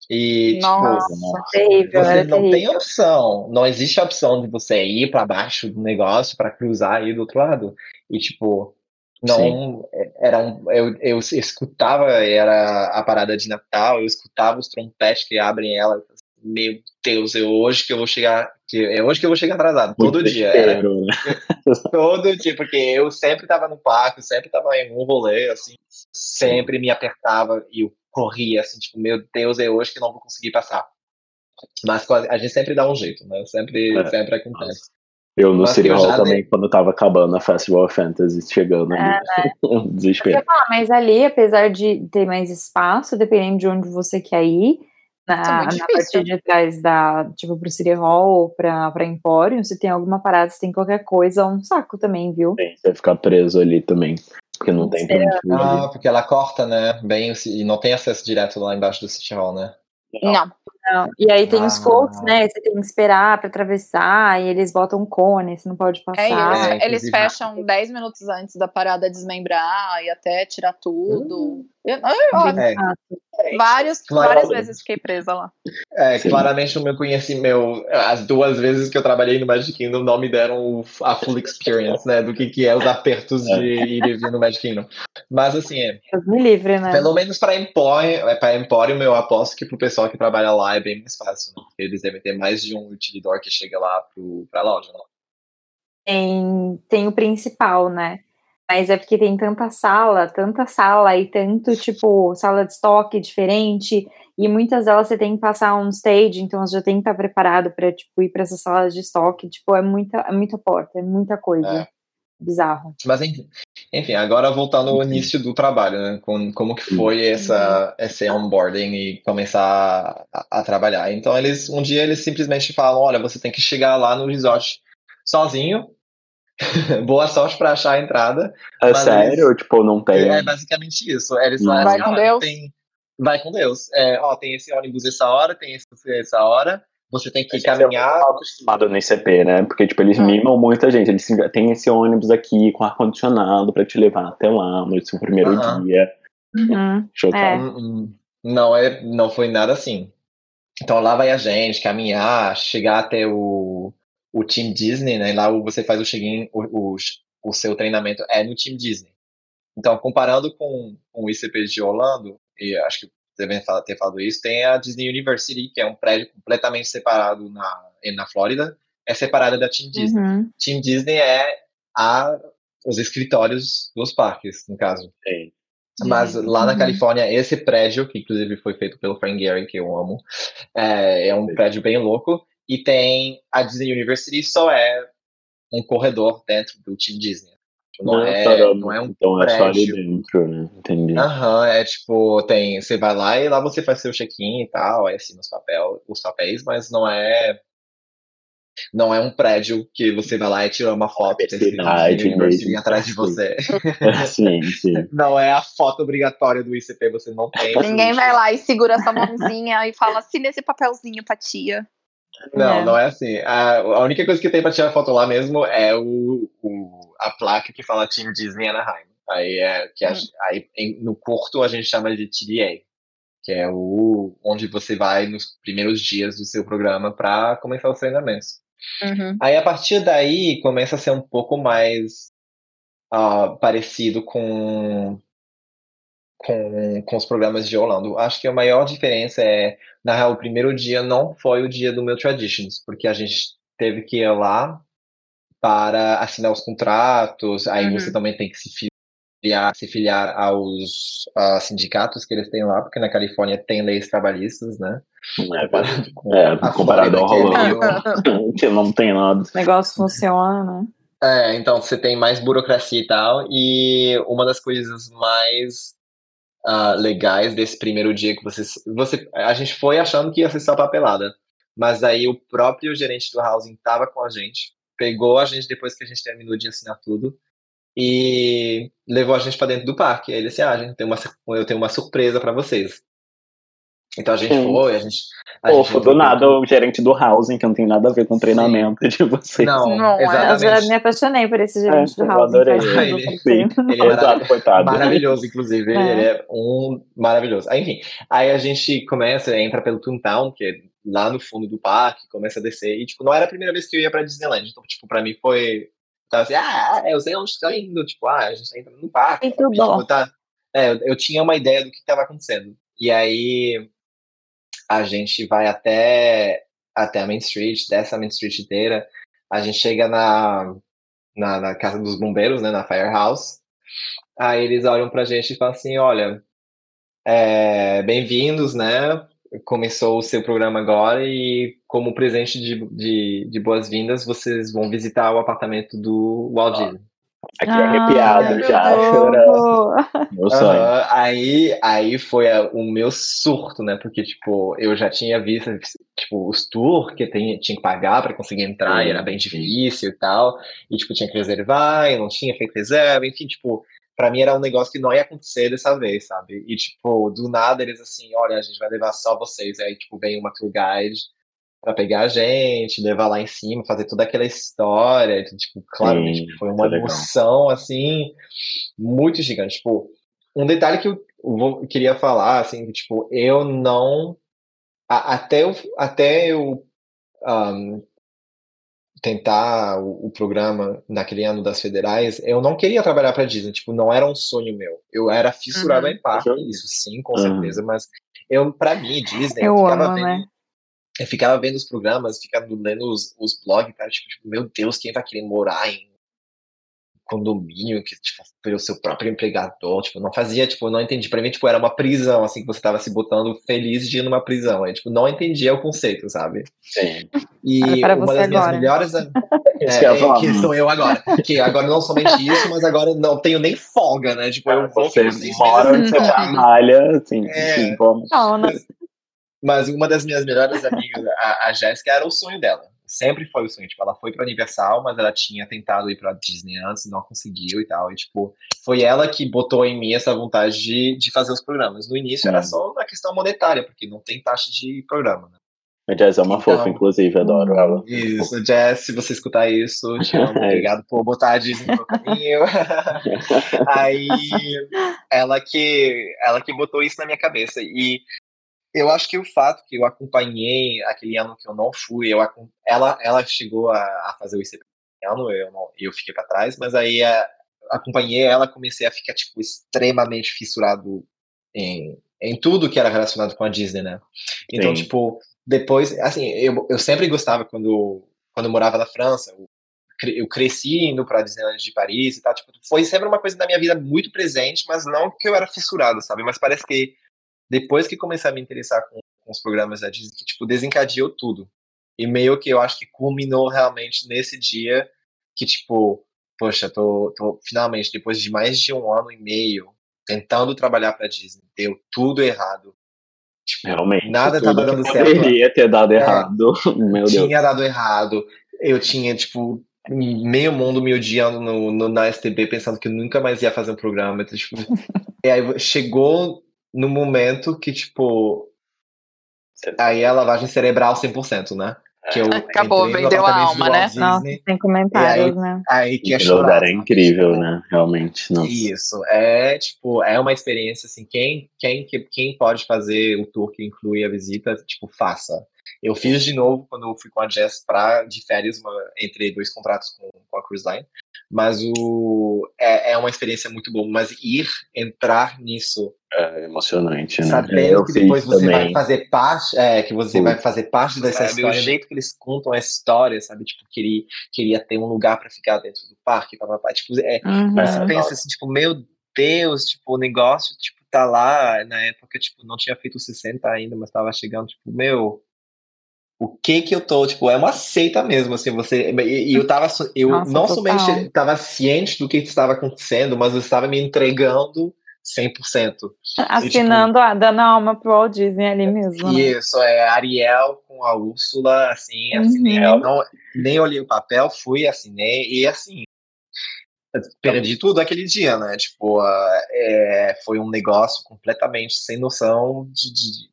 E,
tipo, Nossa,
tipo,
terrível,
você não
terrível.
tem opção, não existe a opção de você ir para baixo do negócio para cruzar aí do outro lado. E, tipo, não é, era um, eu, eu escutava era a parada de Natal eu escutava os trompetes que abrem ela meu Deus é hoje que eu vou chegar que é hoje que eu vou chegar atrasado Muito todo dia era, né? [laughs] todo dia porque eu sempre estava no parque sempre estava em um rolê assim sempre Sim. me apertava e eu corria assim tipo meu Deus é hoje que não vou conseguir passar mas a gente sempre dá um jeito né sempre é. sempre acontece
eu no City Hall também, quando tava acabando a Festival of Fantasy, chegando ali. É, né? [laughs] Desespero.
Falar, mas ali, apesar de ter mais espaço, dependendo de onde você quer ir, na, na parte de trás da, tipo, pro City Hall ou pra, pra Emporium, se tem alguma parada, se tem qualquer coisa, um saco também, viu?
Sim, você vai ficar preso ali também. Porque não tem pra
onde Ah, porque ela corta, né? Bem, e não tem acesso direto lá embaixo do City Hall, né?
Não.
Não. E aí tem os
Ah.
floats, né? Você tem que esperar pra atravessar, e eles botam um cone, você não pode
É
passar.
isso.
É,
Eles
inclusive-
fecham 10 minutos antes da parada desmembrar e até tirar tudo. Eu- eu-
Bem
É.
vários, várias vezes fiquei presa lá.
É,
Sim.
claramente o meu conhecimento, as duas vezes que eu trabalhei no Magic Kingdom não me deram a full experience, né, do que, que é os apertos de ir e vir no Magic Kingdom. Mas assim, é,
Deus me livre, né?
pelo menos para Emporium, é, para Emporium eu aposto que pro pessoal que trabalha lá é bem mais fácil, né? eles devem ter mais de um utilidor que chega lá pro, pra loja. Né?
Tem, tem o principal, né? Mas é porque tem tanta sala, tanta sala e tanto, tipo, sala de estoque diferente. E muitas delas você tem que passar um stage, então você já tem que estar preparado para tipo, ir para essas salas de estoque. Tipo, é muita, é muita porta, é muita coisa.
É.
Bizarro.
Mas enfim, enfim, agora voltando ao início do trabalho, né? Com, como que foi essa, esse onboarding e começar a, a trabalhar. Então eles, um dia eles simplesmente falam, olha, você tem que chegar lá no resort sozinho. [laughs] Boa sorte para achar a entrada.
É
Mas
sério? Tipo, não tem.
É basicamente isso. Eles
Vai
falam assim,
com
"Ah,
Deus."
Tem, vai com Deus. É, ó, tem esse ônibus essa hora, tem esse essa hora. Você tem que caminhar.
Mal acostumado no ICP, né? Porque, tipo, eles
Hum.
mimam muita gente. Eles têm esse ônibus aqui com ar-condicionado pra te levar até lá no seu primeiro
Aham.
dia.
Uhum.
Chocado.
É.
Hum, hum. Não, é, não foi nada assim. Então lá vai a gente caminhar, chegar até o, o Team Disney, né? Lá você faz o check-in, o, o, o seu treinamento é no Team Disney. Então, comparando com, com o ICP de Orlando, e acho que devem ter falado isso, tem a Disney University, que é um prédio completamente separado na, na Flórida, é separada da Team Disney.
Uhum.
Team Disney é a, os escritórios dos parques, no caso.
Sim.
Mas lá na
Uhum.
Califórnia, esse prédio, que inclusive foi feito pelo Frank Gehry, que eu amo, é, é um prédio bem louco. E tem a Disney University, só é um corredor dentro do Team Disney. Não, é,
caramba.
não é um
Então é só ali
prédio.
dentro, né? Entendi.
Aham, é tipo, tem, você vai lá e lá você faz seu check-in e tal, aí assina os, papel, os papéis, mas não é não é um prédio que você vai lá e tira uma foto e
Universidade
Disney University atrás de você. [laughs]
sim, sim. [laughs]
Não é a foto obrigatória do ICP, você não tem.
Ninguém vai lá e segura essa mãozinha e fala, assina esse papelzinho pra tia.
Não,
É.
não é assim. A, a única coisa que tem pra tirar foto lá mesmo é o, o- a placa que fala Team Disney Anaheim. Aí é que a-
Hum.
aí em- no curto a gente chama de TDA, que é o onde você vai nos primeiros dias do seu programa para começar os treinamentos.
Uhum.
Aí a partir daí começa a ser um pouco mais ah, parecido com, com, com os programas de Orlando. Acho que a maior diferença é, na real, o primeiro dia não foi o dia do meu Traditions, porque a gente teve que ir lá para assinar os contratos, aí
Uhum.
você também tem que se filiar, se filiar aos sindicatos que eles têm lá, porque na Califórnia tem leis trabalhistas, né?
É,
Comparado com
é, comparado ao
Flórida, que é
Rolando.
meio- [laughs]
que não tem nada.
O negócio funciona, né?
É, então você tem mais burocracia e tal, e uma das coisas mais ah, legais desse primeiro dia que você, você. A gente foi achando que ia ser só papelada, mas aí o próprio gerente do housing estava com a gente, pegou a gente depois que a gente terminou de assinar tudo e levou a gente para dentro do parque. Aí ele disse: Ah, gente, tem uma, eu tenho uma surpresa para vocês. Então a gente
Sim.
foi, a gente. a
Pô,
gente
do nada
com-
o gerente do housing, que não tem nada a ver com o treinamento de vocês.
Não,
Não, é.
Eu já
exatamente.
me apaixonei por esse gerente
É,
do
eu
housing.
adorei [laughs]
faz
ele.
Sim.
Ele é
Exato, coitado.
Maravilhoso, inclusive.
É.
Ele é um maravilhoso. Aí, enfim, aí a gente começa, entra pelo Toontown, que é lá no fundo do parque, começa a descer. E, tipo, não era a primeira vez que eu ia pra Disneyland. Então, tipo, pra mim foi. Tava assim, ah, eu sei onde está indo. Tipo, ah, a gente tá entrando no parque.
Tem tudo.
Tipo, tá... É, eu, eu tinha uma ideia do que estava acontecendo. E aí a gente vai até, até a Main Street, desce a Main Street inteira. A gente chega na, na, na casa dos bombeiros, né, na Firehouse. Aí eles olham pra gente e falam assim, olha, é, bem-vindos, né? Começou o seu programa agora e como presente de, de, de boas-vindas, vocês vão visitar o apartamento do Walt Disney.
Aqui
Ah,
arrepiado já, chorando. Meu sonho.
Aham, aí, aí foi a- o meu surto, né? Porque, tipo, eu já tinha visto, tipo, os tours que tem, tinha que pagar para conseguir entrar, e era bem difícil e tal. E, tipo, tinha que reservar, e não tinha feito reserva, enfim, tipo, pra mim era um negócio que não ia acontecer dessa vez, sabe? E, tipo, do nada eles assim, olha, a gente vai levar só vocês. Aí, tipo, vem uma tour guide pra pegar a gente, levar lá em cima, fazer toda aquela história. Então, tipo, claramente
Sim,
foi uma
tá legal.
emoção, assim, muito gigante. Tipo, um detalhe que eu, eu queria falar, assim, que, tipo, eu não. a- até eu, até eu um, tentar o, o, programa naquele ano das federais, eu não queria trabalhar para Disney, tipo, não era um sonho meu. Eu era fissurado
Uhum.
em parque, isso sim, com
Uhum.
certeza, mas eu, para mim, Disney, eu,
Eu
ficava
amo,
vendo,
né?
eu ficava vendo os programas, ficando lendo os, os blogs, cara, tipo, tipo, meu Deus, quem vai querer morar em condomínio que tipo pelo seu próprio empregador, tipo, não fazia, tipo, não entendi, para mim, tipo, era uma prisão, assim, que você tava se botando feliz de ir numa prisão, aí, tipo, não entendia o conceito, sabe?
Sim.
E uma das minhas
agora.
melhores [laughs]
Isso
é,
eu
é, que sou eu agora. Que agora não somente isso, mas agora não tenho nem folga, né? Tipo, eu vou
Você mora onde você trabalha, assim,
É.
sim, como-
Não, não.
Mas uma das minhas melhores amigas, a, a Jéssica, era o sonho dela. Sempre foi o sonho. Tipo, ela foi pra Universal, mas ela tinha tentado ir pra Disney antes, não conseguiu e tal. E, tipo, foi ela que botou em mim essa vontade de, de fazer os programas. No início era
Hum.
só uma questão monetária, porque não tem taxa de programa, né?
A Jazz é uma
Então-
fofa, inclusive, adoro ela.
Isso, Jess, se você escutar isso, te amo. [laughs] Obrigado por botar a Disney no meu caminho. [laughs] Aí, ela que, ela que botou isso na minha cabeça. E eu acho que o fato que eu acompanhei aquele ano que eu não fui, eu, ela, ela chegou a, a fazer o ICP ano, eu, não, eu fiquei para trás, mas aí a, acompanhei ela, comecei a ficar tipo extremamente fissurado em, em tudo que era relacionado com a Disney, né? Então,
Sim.
tipo, depois, assim, eu, eu sempre gostava quando, quando eu morava na França, eu, eu cresci indo pra Disneyland de Paris e tal, tipo, foi sempre uma coisa na minha vida muito presente, mas não que eu era fissurado, sabe? Mas parece que depois que comecei a me interessar com, com os programas da Disney, que, tipo, desencadeou tudo. E meio que eu acho que culminou realmente nesse dia que, tipo, poxa, tô, tô finalmente, depois de mais de um ano e meio tentando trabalhar pra Disney, deu tudo errado. Tipo,
Realmente.
Nada tava
que
dando certo.
Poderia ter dado
É.
errado. [laughs] Meu Deus.
tinha dado errado. Eu tinha, tipo, meio mundo me odiando no, no- na STB, pensando que eu nunca mais ia fazer um programa. Então, tipo, [laughs] e aí chegou no momento que, tipo, aí a lavagem cerebral 100%, né? Que eu
Acabou,
entrei
vendeu a alma, né?
Nossa,
Disney,
sem comentários, né?
Aí que é chorar.
é incrível,
Tipo,
né? Realmente. Nossa.
Isso, é tipo, é uma experiência assim, quem, quem, que- quem pode fazer o tour que inclui a visita, tipo, faça. Eu fiz de novo quando eu fui com a Jess pra, de férias, uma, entre dois contratos com, com a Cruise Line, mas o, é, é uma experiência muito boa, mas ir, entrar nisso,
É emocionante, né?
sabendo
Eu
que depois você vai
também.
fazer parte, é, que você
Sim.
vai fazer parte dessa
Sabe,
história,
o
jeito que eles contam a história, sabe, tipo, queria, queria ter um lugar pra ficar dentro do parque, papapá, tipo, é,
Uhum.
mas você
É.
pensa assim, tipo, meu Deus, tipo, o negócio, tipo, tá lá, na época, tipo, não tinha feito 60 ainda, mas tava chegando, tipo, meu, o que que eu tô, tipo, é uma seita mesmo, assim, você, e, e eu tava, eu
Nossa,
não
total.
somente tava ciente do que estava acontecendo, mas eu estava me entregando 100%.
Assinando, a, dando a alma pro Walt Disney ali mesmo.
E
né?
isso, é Ariel com a Úrsula, assim,
Uhum.
assinei, não, nem olhei o papel, fui, assinei, e assim, perdi tudo aquele dia, né? Tipo, ah, é, foi um negócio completamente sem noção de, de-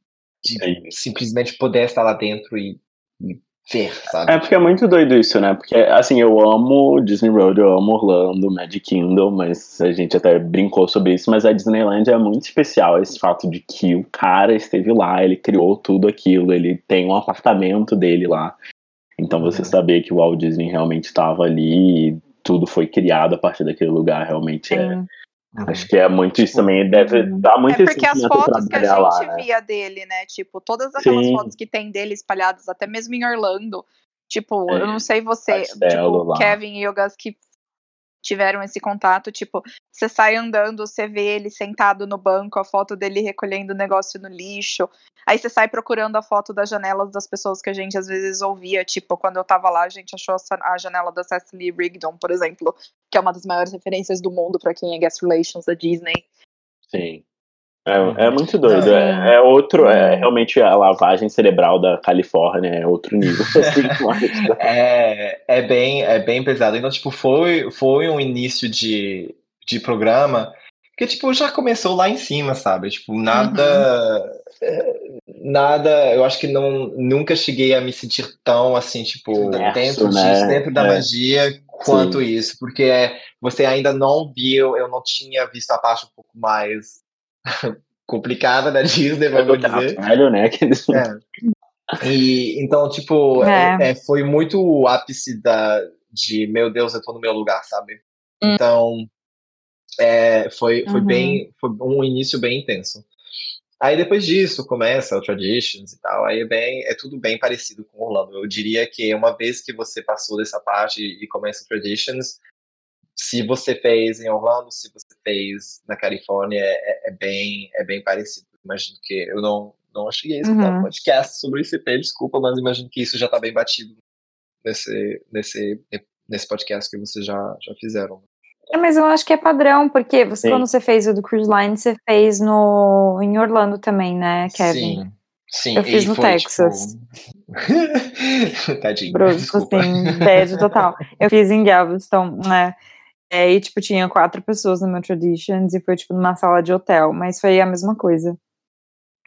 de
Sim.
simplesmente poder estar lá dentro e, e ver, sabe?
É porque é muito doido isso, né? Porque, assim, eu amo Disney World, eu amo Orlando, Magic Kingdom, mas a gente até brincou sobre isso, mas a Disneyland é muito especial esse fato de que o cara esteve lá, ele criou tudo aquilo, ele tem um apartamento dele lá. Então você
Uhum.
saber que o Walt Disney realmente estava ali e tudo foi criado a partir daquele lugar, realmente é.
Sim.
Acho que é muito isso também, deve dar muito
É porque as fotos que a gente
lá, né?
via dele, né? Tipo, todas aquelas
Sim.
fotos que tem dele espalhadas, até mesmo em Orlando. Tipo,
É,
eu não sei você, tipo. Kevin e o Gus que tiveram esse contato, tipo, você sai andando, você vê ele sentado no banco, a foto dele recolhendo o negócio no lixo. Aí você sai procurando a foto das janelas das pessoas que a gente às vezes ouvia, tipo, quando eu tava lá, a gente achou a janela da Cecily Rigdon, por exemplo, que é uma das maiores referências do mundo pra quem é guest relations da Disney.
Sim. É, é muito doido. É, é outro, é
Uhum.
realmente a lavagem cerebral da Califórnia, é outro nível. [laughs] assim, mas-
É, é bem, é bem pesado. Então, tipo, foi, foi um início de, de programa, que, tipo, já começou lá em cima, sabe? Tipo, nada. Uhum. Nada. Eu acho que não, nunca cheguei a me sentir tão assim, tipo, dentro né? disso, dentro da é. magia, quanto Sim. isso. Porque você ainda não viu, eu não tinha visto a parte um pouco mais [laughs] complicada da Disney, vamos dizer.
Velho, né?
É. E, então, tipo, é. É, é. foi muito o ápice da, de, meu Deus, eu tô no meu lugar, sabe? Hum. Então, é, foi, foi uhum. bem, foi um início bem intenso. Aí depois disso começa o Traditions e tal, aí é, bem, é tudo bem parecido com Orlando. Eu diria que uma vez que você passou dessa parte e começa o Traditions, se você fez em Orlando, se você fez na Califórnia, é, é bem, é bem parecido. Imagino que eu não, não cheguei a escutar uhum. um podcast sobre ICP, desculpa, mas imagino que isso já está bem batido nesse, nesse, nesse podcast que vocês já, já fizeram.
É, mas eu acho que é padrão, porque você, quando você fez o do Cruise Line, você fez no, em Orlando também, né, Kevin?
Sim. Sim,
eu fiz no foi, Texas.
Tipo... [laughs] Tadinho.
Brusco, assim, bad total. Eu fiz em Galveston, né? É, e, tipo, tinha quatro pessoas no meu Traditions e foi, tipo, numa sala de hotel, mas foi a mesma coisa.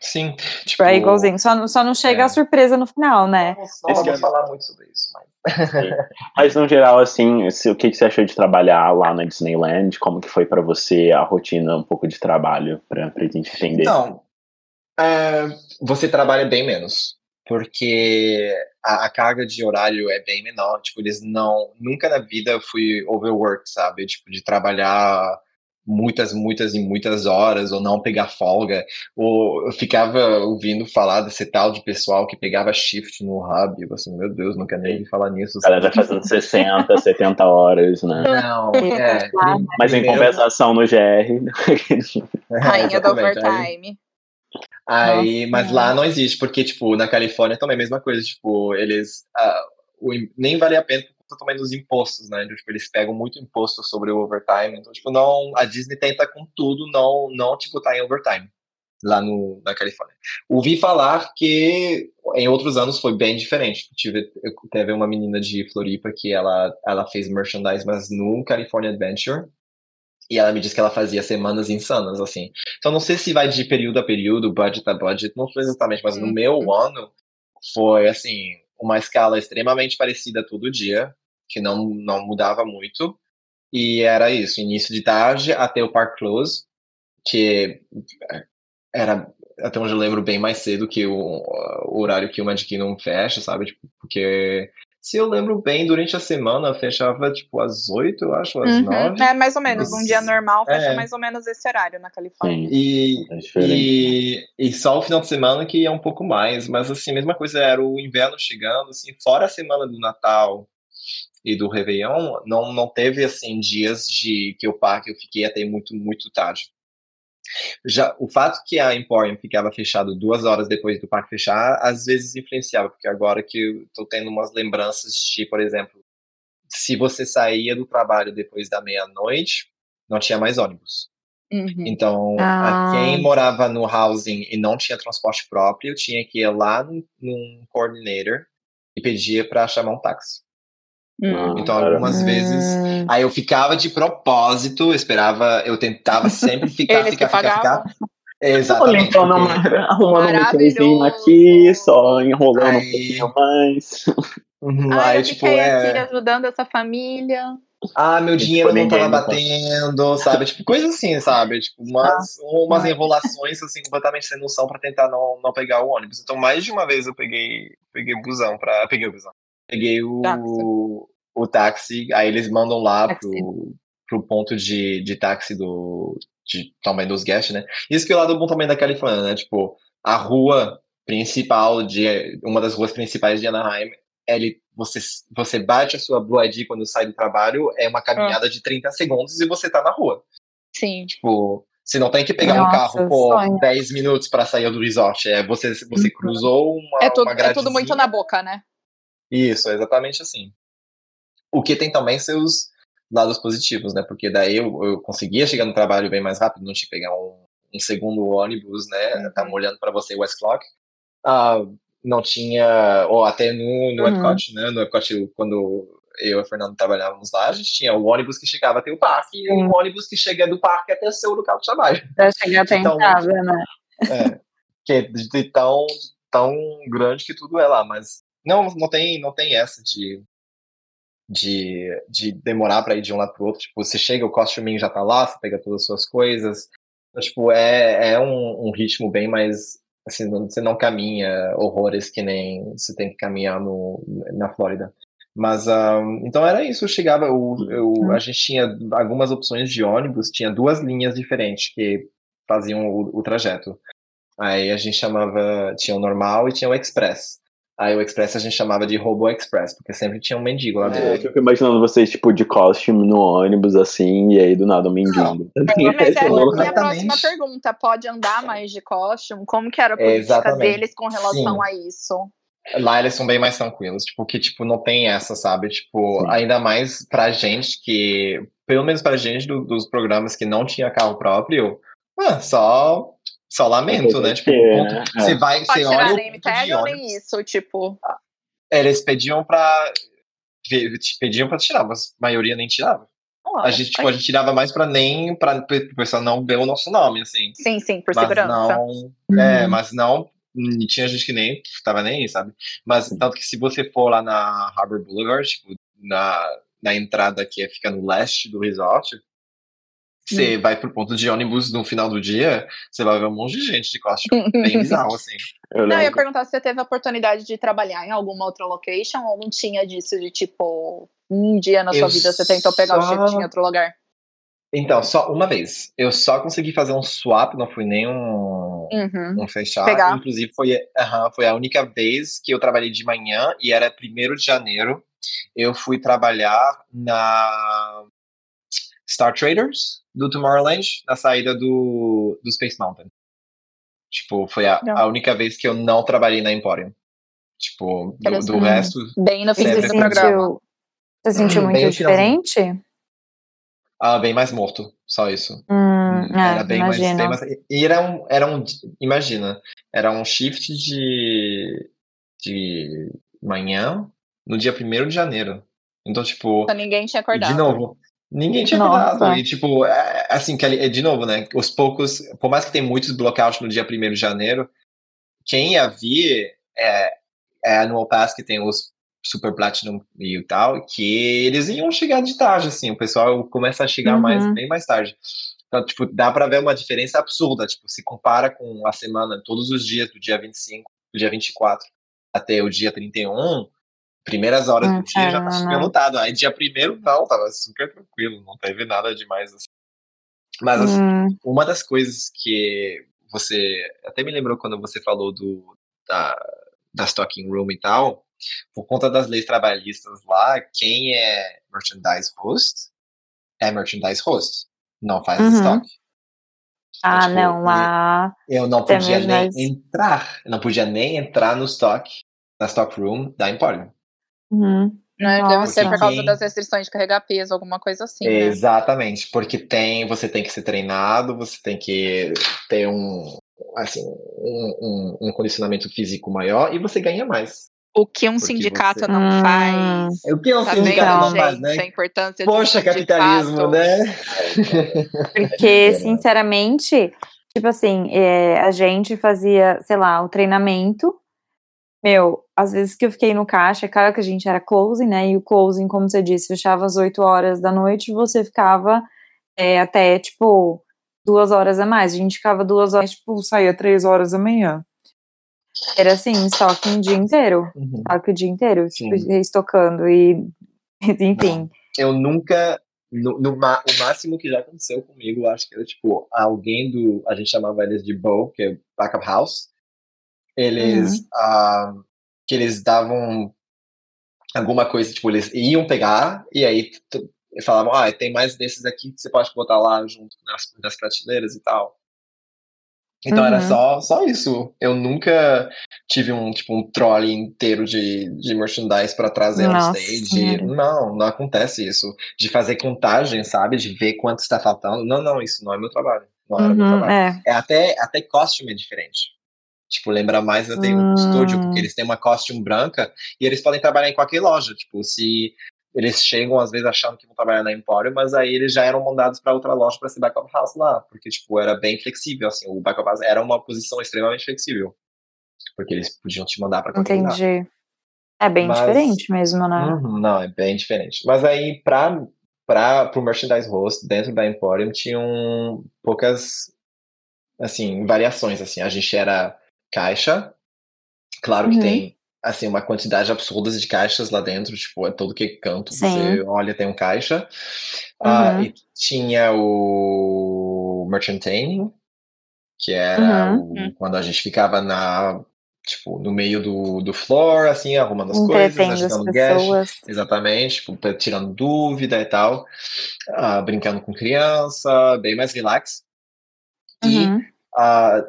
Sim.
Tipo, tipo é igualzinho, só, só não chega é. a surpresa no final, né?
Não, não vamos falar muito sobre isso, mas... [laughs]
mas no geral, assim, se, o que, que você achou de trabalhar lá na Disneyland? Como que foi para você a rotina, um pouco de trabalho, pra, pra gente entender?
Então, é, você trabalha bem menos, porque a, a, carga de horário é bem menor, tipo, eles não... Nunca na vida eu fui overworked, sabe? Tipo, de trabalhar muitas, muitas e muitas horas, ou não pegar folga, ou eu ficava ouvindo falar desse tal de pessoal que pegava shift no hub, eu assim, meu Deus, não quero nem falar nisso.
Ela já fazendo 60, 70 horas, né?
Não, [laughs] é. [laughs]
Mas em compensação no GR. [laughs]
Rainha do overtime.
Aí, Nossa. mas lá não existe, porque, tipo, na Califórnia também é a mesma coisa, tipo, eles. Uh, o, nem vale a pena também dos impostos, né? Tipo, eles pegam muito imposto sobre o overtime. Então, tipo, não, a Disney tenta com tudo não, não tributar em overtime lá no, na Califórnia. Ouvi falar que em outros anos foi bem diferente. Tive, teve uma menina de Floripa que ela, ela fez merchandise, mas no California Adventure. E ela me disse que ela fazia semanas insanas, assim. Então, não sei se vai de período a período, budget a budget, não sei exatamente, mas no uhum. meu ano foi, assim, uma escala extremamente parecida todo dia que não, não mudava muito. E era isso, início de tarde até o Park Close, que era, até onde eu lembro, bem mais cedo que o, o horário que o Magic Kingdom fecha, sabe? Tipo, porque se eu lembro bem, durante a semana fechava tipo às 8, eu acho, às uhum. 9.
É, mais ou menos. Um dia normal fecha é. mais ou menos esse horário na Califórnia.
E, é e, e, só o final de semana que é um pouco mais. Mas assim, a mesma coisa era o inverno chegando, assim, fora a semana do Natal e do Réveillon, não, não teve assim dias de que o parque eu fiquei até muito, muito tarde. Já o fato que a Emporium ficava fechado duas horas depois do parque fechar, às vezes influenciava, porque agora que eu tô tendo umas lembranças de, por exemplo, se você saía do trabalho depois da meia-noite, não tinha mais ônibus. Uhum. Então, ah. quem morava no housing e não tinha transporte próprio, tinha que ir lá num, num coordinator e pedia para chamar um táxi. Hum, então, algumas vezes. Hum. Aí eu ficava de propósito, esperava, eu tentava sempre [laughs] ficar, ficar, ficar, ficar. Exatamente.
Então, porque... arrumando um microzinho aqui, só enrolando aí... um pouquinho mais.
Uhum, ah, aí, eu tipo, é... aqui ajudando essa família.
Ah, meu dinheiro não tava batendo, sabe? Tipo, coisa assim, sabe? Tipo, umas, umas enrolações, assim, completamente sem noção pra tentar não, não pegar o ônibus. Então, mais de uma vez eu peguei, peguei o busão pra. Peguei o busão. Peguei o, táxi. o táxi, aí eles mandam lá pro, pro ponto de, de táxi do, de, também dos guests, né? Isso que é o lado bom também da Califórnia, né? Tipo, a rua principal de uma das ruas principais de Anaheim, ele, você, você bate a sua Blue ID quando sai do trabalho, é uma caminhada ah. de 30 segundos e você tá na rua.
Sim.
Tipo, você não tem que pegar Nossa, um carro por sonho. 10 minutos para sair do resort. É, você, você uhum. cruzou uma.
É tudo,
uma
é tudo muito na boca, né?
Isso, é exatamente assim. O que tem também seus lados positivos, né? Porque daí eu, eu conseguia chegar no trabalho bem mais rápido, não tinha que pegar um, um segundo ônibus, né? Uhum. Tá olhando para você o West Clock. Uh, não tinha, ou até no, no uhum. Epcot, né? No Epcot, quando eu e o Fernando trabalhávamos lá, a gente tinha o ônibus que chegava até o parque e o ônibus que chega do parque até o seu local de trabalho.
Pra chegar até então, em casa, né?
É, que é de tão, tão grande que tudo é lá, mas não, não tem, não tem essa de, de, de demorar para ir de um lado pro outro. Tipo, você chega, o costume já tá lá, você pega todas as suas coisas. Então, tipo, é, é um, um ritmo bem mais assim, você não caminha horrores que nem você tem que caminhar no, na Flórida. Mas, um, então era isso, eu chegava, eu, eu, uhum. a gente tinha algumas opções de ônibus, tinha duas linhas diferentes que faziam o, o trajeto. Aí a gente chamava, tinha o normal e tinha o express. Aí o Express a gente chamava de Robo Express, porque sempre tinha um mendigo lá é, dentro. É,
eu fico imaginando vocês, tipo, de costume no ônibus, assim, e aí do nada um mendigo.
É, mas [laughs] é, a próxima pergunta, pode andar mais de costume? Como que era a política deles com relação Sim. a isso?
Lá eles são bem mais tranquilos, tipo, que, tipo, não tem essa, sabe? Tipo, Sim. ainda mais pra gente que, pelo menos pra gente do, dos programas que não tinha carro próprio, ah, só só lamento, né? Tipo, né? você vai, Pode você olha
nem ou nem isso, tipo.
Eles pediam pra. Pediam pra tirar, mas a maioria nem tirava. a gente, tipo, a gente tirava mais pra nem pra o pessoal não ver o nosso nome, assim.
Sim, sim, por mas segurança.
Não, é, uhum. mas não. Tinha gente que nem tava nem aí, sabe? Mas tanto que se você for lá na Harbor Boulevard, tipo, na, na entrada que fica no leste do resort, você hum. vai pro ponto de ônibus no final do dia, você vai ver um monte de gente de costume. Bem [laughs] bizarro, assim.
Eu não, eu ia perguntar se você teve a oportunidade de trabalhar em alguma outra location ou não tinha disso de tipo, um dia na sua eu vida você tentou pegar só... o shift em outro lugar?
Então, só uma vez. Eu só consegui fazer um swap, não fui nem um, uhum. um fechar. Pegar. Inclusive, foi, uh foi a única vez que eu trabalhei de manhã e era primeiro de janeiro. Eu fui trabalhar na Star Traders do Tomorrowland na saída do, do Space Mountain. Tipo, foi a, a única vez que eu não trabalhei na Emporium. Tipo, do, do resto.
Bem no fim do programa.
Você sentiu muito bem diferente?
Ah, bem mais morto, só isso.
Hum, era é, bem mais, bem mais,
E era um, era um. Imagina, era um shift de. de manhã no dia 1 de janeiro. Então, tipo.
Então, ninguém tinha acordado.
De novo. Ninguém tinha Nossa. E, tipo, é, assim, que é, de novo, né? Os poucos, por mais que tem muitos blockouts no dia 1 de janeiro, quem ia vir é, é Annual Pass, que tem os Super Platinum e tal, que eles iam chegar de tarde, assim, o pessoal começa a chegar uhum. mais, bem mais tarde. Então, tipo, dá para ver uma diferença absurda, tipo, se compara com a semana, todos os dias, do dia 25, do dia 24 até o dia 31, primeiras horas do dia já tá super lotado. Aí dia primeiro não, tava super tranquilo, não teve nada demais assim. Mas assim, hum. uma das coisas que você até me lembrou quando você falou do da, da stocking room e tal, por conta das leis trabalhistas lá, quem é merchandise host é merchandise host, não faz uhum. estoque.
Então, ah, tipo, não, lá.
Eu não podia nem mais... entrar, eu não podia nem entrar no stock, na stock room da Emporium.
Uhum.
Né? Deve ser por causa das restrições de carregar peso, alguma coisa assim. Né?
Exatamente, porque tem, você tem que ser treinado, você tem que ter um, assim, um, um, um condicionamento físico maior e você ganha mais.
O que um sindicato você... não faz.
É o que um tá sindicato não faz, né?
A importância
Poxa, capitalismo, né?
Porque, [laughs] sinceramente, tipo assim, é, a gente fazia, sei lá, o treinamento meu, às vezes que eu fiquei no caixa, é claro que a gente era closing, né? E o closing, como você disse, fechava às 8 horas da noite e você ficava é, até, tipo, duas horas a mais. A gente ficava duas horas, tipo, saía três horas da manhã. Era assim, estoque o dia inteiro. Uhum. Estoque o dia inteiro, tipo, estocando e, [laughs] enfim.
Eu nunca, no, no, o máximo que já aconteceu comigo, acho que era, tipo, alguém do, a gente chamava eles de bow, que é backup house, eles uhum. uh, que eles davam alguma coisa, tipo, eles iam pegar e aí falavam, ah, tem mais desses aqui que você pode botar lá junto nas, nas prateleiras e tal. Então uhum. era só, só isso. Eu nunca tive um tipo um trolley inteiro de, de merchandise para trazer Nossa, on stage. Não, não acontece isso. De fazer contagem, sabe? De ver quanto está faltando. Não, não, isso não é meu trabalho. Não era uhum, meu trabalho. É. é até, até costume é diferente. Tipo, lembra mais eu tenho um estúdio, porque hum. eles têm uma costume branca e eles podem trabalhar em qualquer loja. Tipo, se eles chegam às vezes achando que vão trabalhar na Emporium, mas aí eles já eram mandados para outra loja para ser backup house lá, porque tipo era bem flexível, assim, o backup house era uma posição extremamente flexível, porque eles podiam te mandar para qualquer lugar.
Entendi. É bem
Mas-
diferente mesmo, né?
Uhum, não, é bem diferente. Mas aí, para para o merchandise host dentro da Emporium tinham poucas assim variações assim. A gente era caixa, claro que
Uhum.
tem assim uma quantidade absurda de caixas lá dentro, tipo é todo que canto
Sim.
você olha tem um caixa. Ah,
Uhum.
e tinha o merchanting, que era
Uhum.
o- quando a gente ficava na tipo no meio do, do floor assim arrumando as coisas, ajudando guest. Exatamente, tipo, tirando dúvida e tal, ah, brincando com criança, bem mais relax. E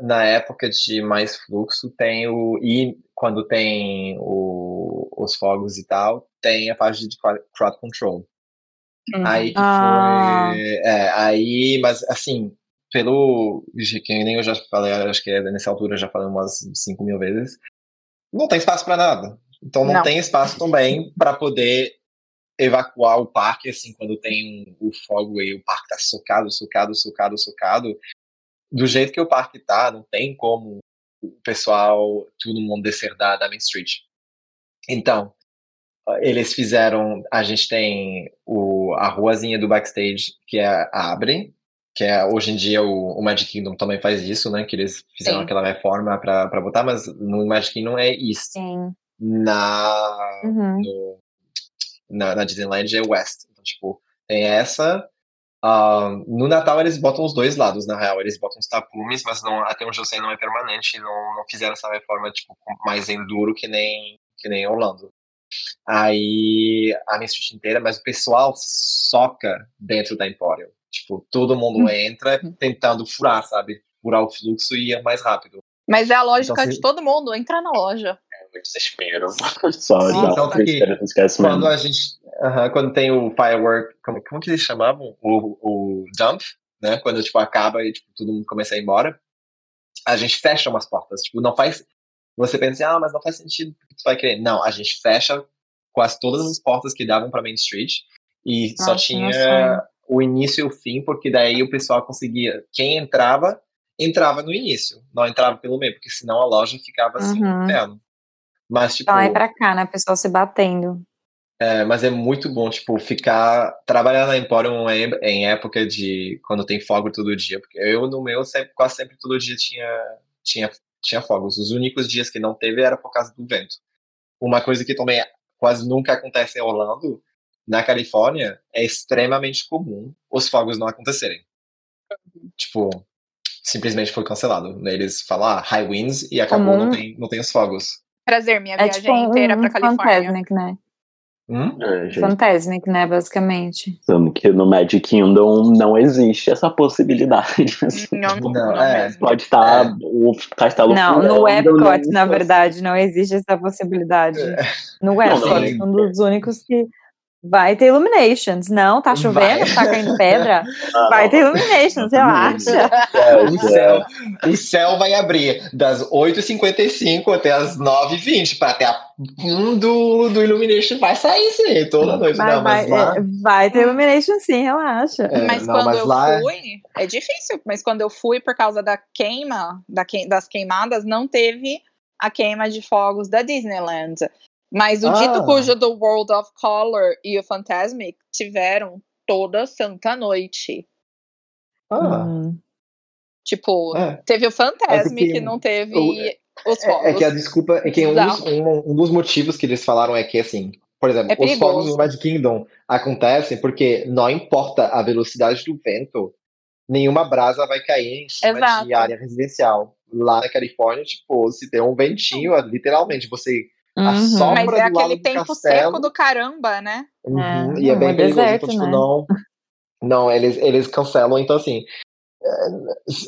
Na época de mais fluxo tem o. E quando tem o- os fogos e tal, tem a parte de crowd control.
Uhum.
Aí que
Ah.
foi. É, aí, mas assim, pelo. Que nem eu já falei, acho que é nessa altura eu já falei umas 5 mil vezes. Não tem espaço para nada. Então não,
Não.
tem espaço também para poder evacuar o parque, assim, quando tem o fogo e o parque tá socado, socado, socado, socado. Do jeito que o parque tá, não tem como o pessoal, todo mundo descer da, da Main Street. Então, eles fizeram. A gente tem o, a ruazinha do backstage que é abre, que é hoje em dia o, o Magic Kingdom também faz isso, né? Que eles fizeram
Sim.
aquela reforma para botar, mas no Magic Kingdom é East.
Sim.
Na,
Uhum.
no- na, na Disneyland é West. Então, tipo, tem essa. Ah, no Natal eles botam os dois lados, na real. Eles botam os tapumes, mas não, até onde eu sei não é permanente. Não, não fizeram essa reforma tipo, mais enduro que nem, que nem Orlando. Aí a Main Street inteira, mas o pessoal se soca dentro da Emporium. Tipo, todo mundo entra tentando furar, sabe? Furar o fluxo e ir mais rápido.
Mas é a lógica
Então,
de
se-
todo mundo, entrar na loja.
Muito desespero. [laughs] Só
Sim,
desespero, não esquece
Quando
mesmo.
a gente. aham, quando tem o firework. Como, como que eles chamavam? O, o dump, né? Quando tipo, acaba e tipo, todo mundo começa a ir embora. A gente fecha umas portas. Tipo, não faz. Você pensa, assim, ah, mas não faz sentido porque tu vai querer. Não, a gente fecha quase todas as portas que davam pra Main Street. E só
meu sonho.
tinha o início e o fim, porque daí o pessoal conseguia. Quem entrava, entrava no início. Não entrava pelo meio, porque senão a loja ficava assim,
Uhum.
inferno. Mas, tipo.
Pra lá e pra cá, né? O pessoal se batendo.
É, mas é muito bom, tipo, ficar. Trabalhar na Emporium em, em época de. quando tem fogo todo dia. Porque eu, no meu, sempre, quase sempre todo dia tinha, tinha, tinha fogos. Os únicos dias que não teve era por causa do vento. Uma coisa que também quase nunca acontece em Orlando, na Califórnia, é extremamente comum os fogos não acontecerem. Tipo, simplesmente foi cancelado. Eles falam, ah, high winds e acabou, não
Comum.
tem, não tem os fogos.
Prazer, minha
É
viagem
tipo um,
inteira
um
pra Califórnia.
Fantasmic, né?
Hum?
É,
Fantasmic, né? Basicamente.
pensando que no Magic Kingdom não existe essa possibilidade. [laughs] assim.
Não,
Não,
não,
é.
Pode estar
É.
o castelo
Não,
furando,
no Epcot,
não
na verdade, não existe essa possibilidade. No Epcot,
não.
um dos únicos que vai ter Illuminations. Não, tá chovendo,
Vai.
tá caindo pedra. [laughs]
Ah,
Vai ter Illuminations, relaxa.
é,
O céu, o céu vai abrir das 8h55 até as 9h20 para até a um do, do Illumination vai sair sim, toda noite.
Vai,
não,
vai,
lá,
é, vai ter Illumination sim, relaxa.
É,
mas
não,
quando
mas
eu
lá-
fui, é difícil, mas quando eu fui por causa da queima, da que- das queimadas, não teve a queima de fogos da Disneyland. Mas o
Ah.
dito cujo do World of Color e o Fantasmic tiveram toda santa noite.
Ah,
Hum.
Tipo,
é.
teve o Fantasmic
que
que não teve
o-
os fogos.
É, é que a desculpa é que um dos, um, um dos motivos que eles falaram é que assim, por exemplo,
É
os fogos do Magic Kingdom acontecem porque não importa a velocidade do vento, nenhuma brasa vai cair em cima
Exato.
de área residencial. Lá na Califórnia, tipo, se tem um ventinho, literalmente você a
Uhum.
sombra
Mas é aquele tempo
castelo.
seco do caramba, né?
Uhum,
É,
e é bem
é
perigoso,
deserto,
então, tipo,
né?
não. Não, eles, eles cancelam, então assim, é,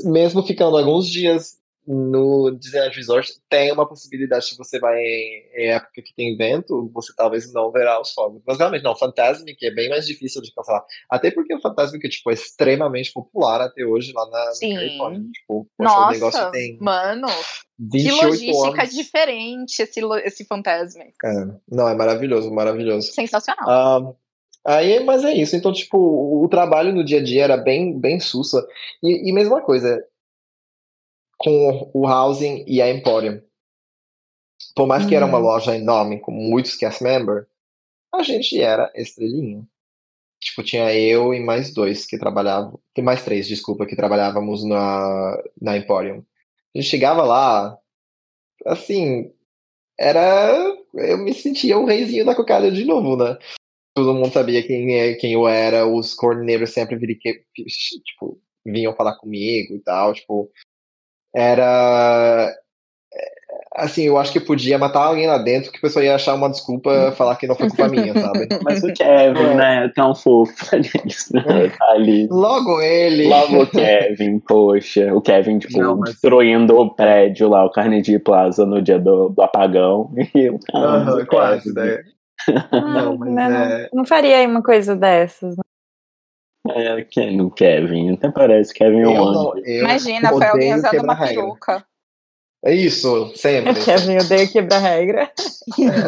mesmo ficando alguns dias no Disneyland Resort, tem uma possibilidade se você vai em, em época que tem vento, você talvez não verá os fogos. Mas realmente, não, Fantasmic é bem mais difícil de cancelar. Até porque o Fantasmic tipo, é extremamente popular até hoje lá na, na
Sim.
Califórnia. Tipo, poxa, o negócio
Nossa,
tem
mano, que
28
logística
anos.
diferente esse, esse Fantasmic.
É, não, é maravilhoso, maravilhoso.
Sensacional.
Ah, Aí, mas é isso. Então, tipo, o trabalho no dia a dia era bem, bem sussa. E, e mesma coisa com o Housing e a Emporium. Por mais que era uma
Uhum.
loja enorme, com muitos cast members, a gente era estrelinha. Tipo, tinha eu e mais dois que trabalhavam. Tem mais três, desculpa, que trabalhávamos na, na Emporium. A gente chegava lá, assim, era. Eu me sentia o reizinho da cocada de novo, né? Todo mundo sabia quem, é, quem eu era, os coordenadores sempre viri- que- tipo, vinham falar comigo e tal, tipo. Era. Assim, eu acho que podia matar alguém lá dentro que a pessoa ia achar uma desculpa falar que não foi culpa minha, sabe? [laughs]
Mas o Kevin, né? Tão fofo. [laughs] Né? Tá ali.
Logo ele.
Logo o Kevin, poxa. O Kevin, tipo,
Não, mas-
destruindo o prédio lá, o Carnegie Plaza no dia do, do apagão. [laughs] E ah, o
quase, né?
Não,
mas
não,
é-
não faria uma coisa dessas. né?
É, quem no Kevin? Até parece Kevin é
Eu
um
não-
anjo.
Imagina, foi alguém usando uma peruca.
É isso, sempre. [laughs]
Kevin odeia quebrar regra.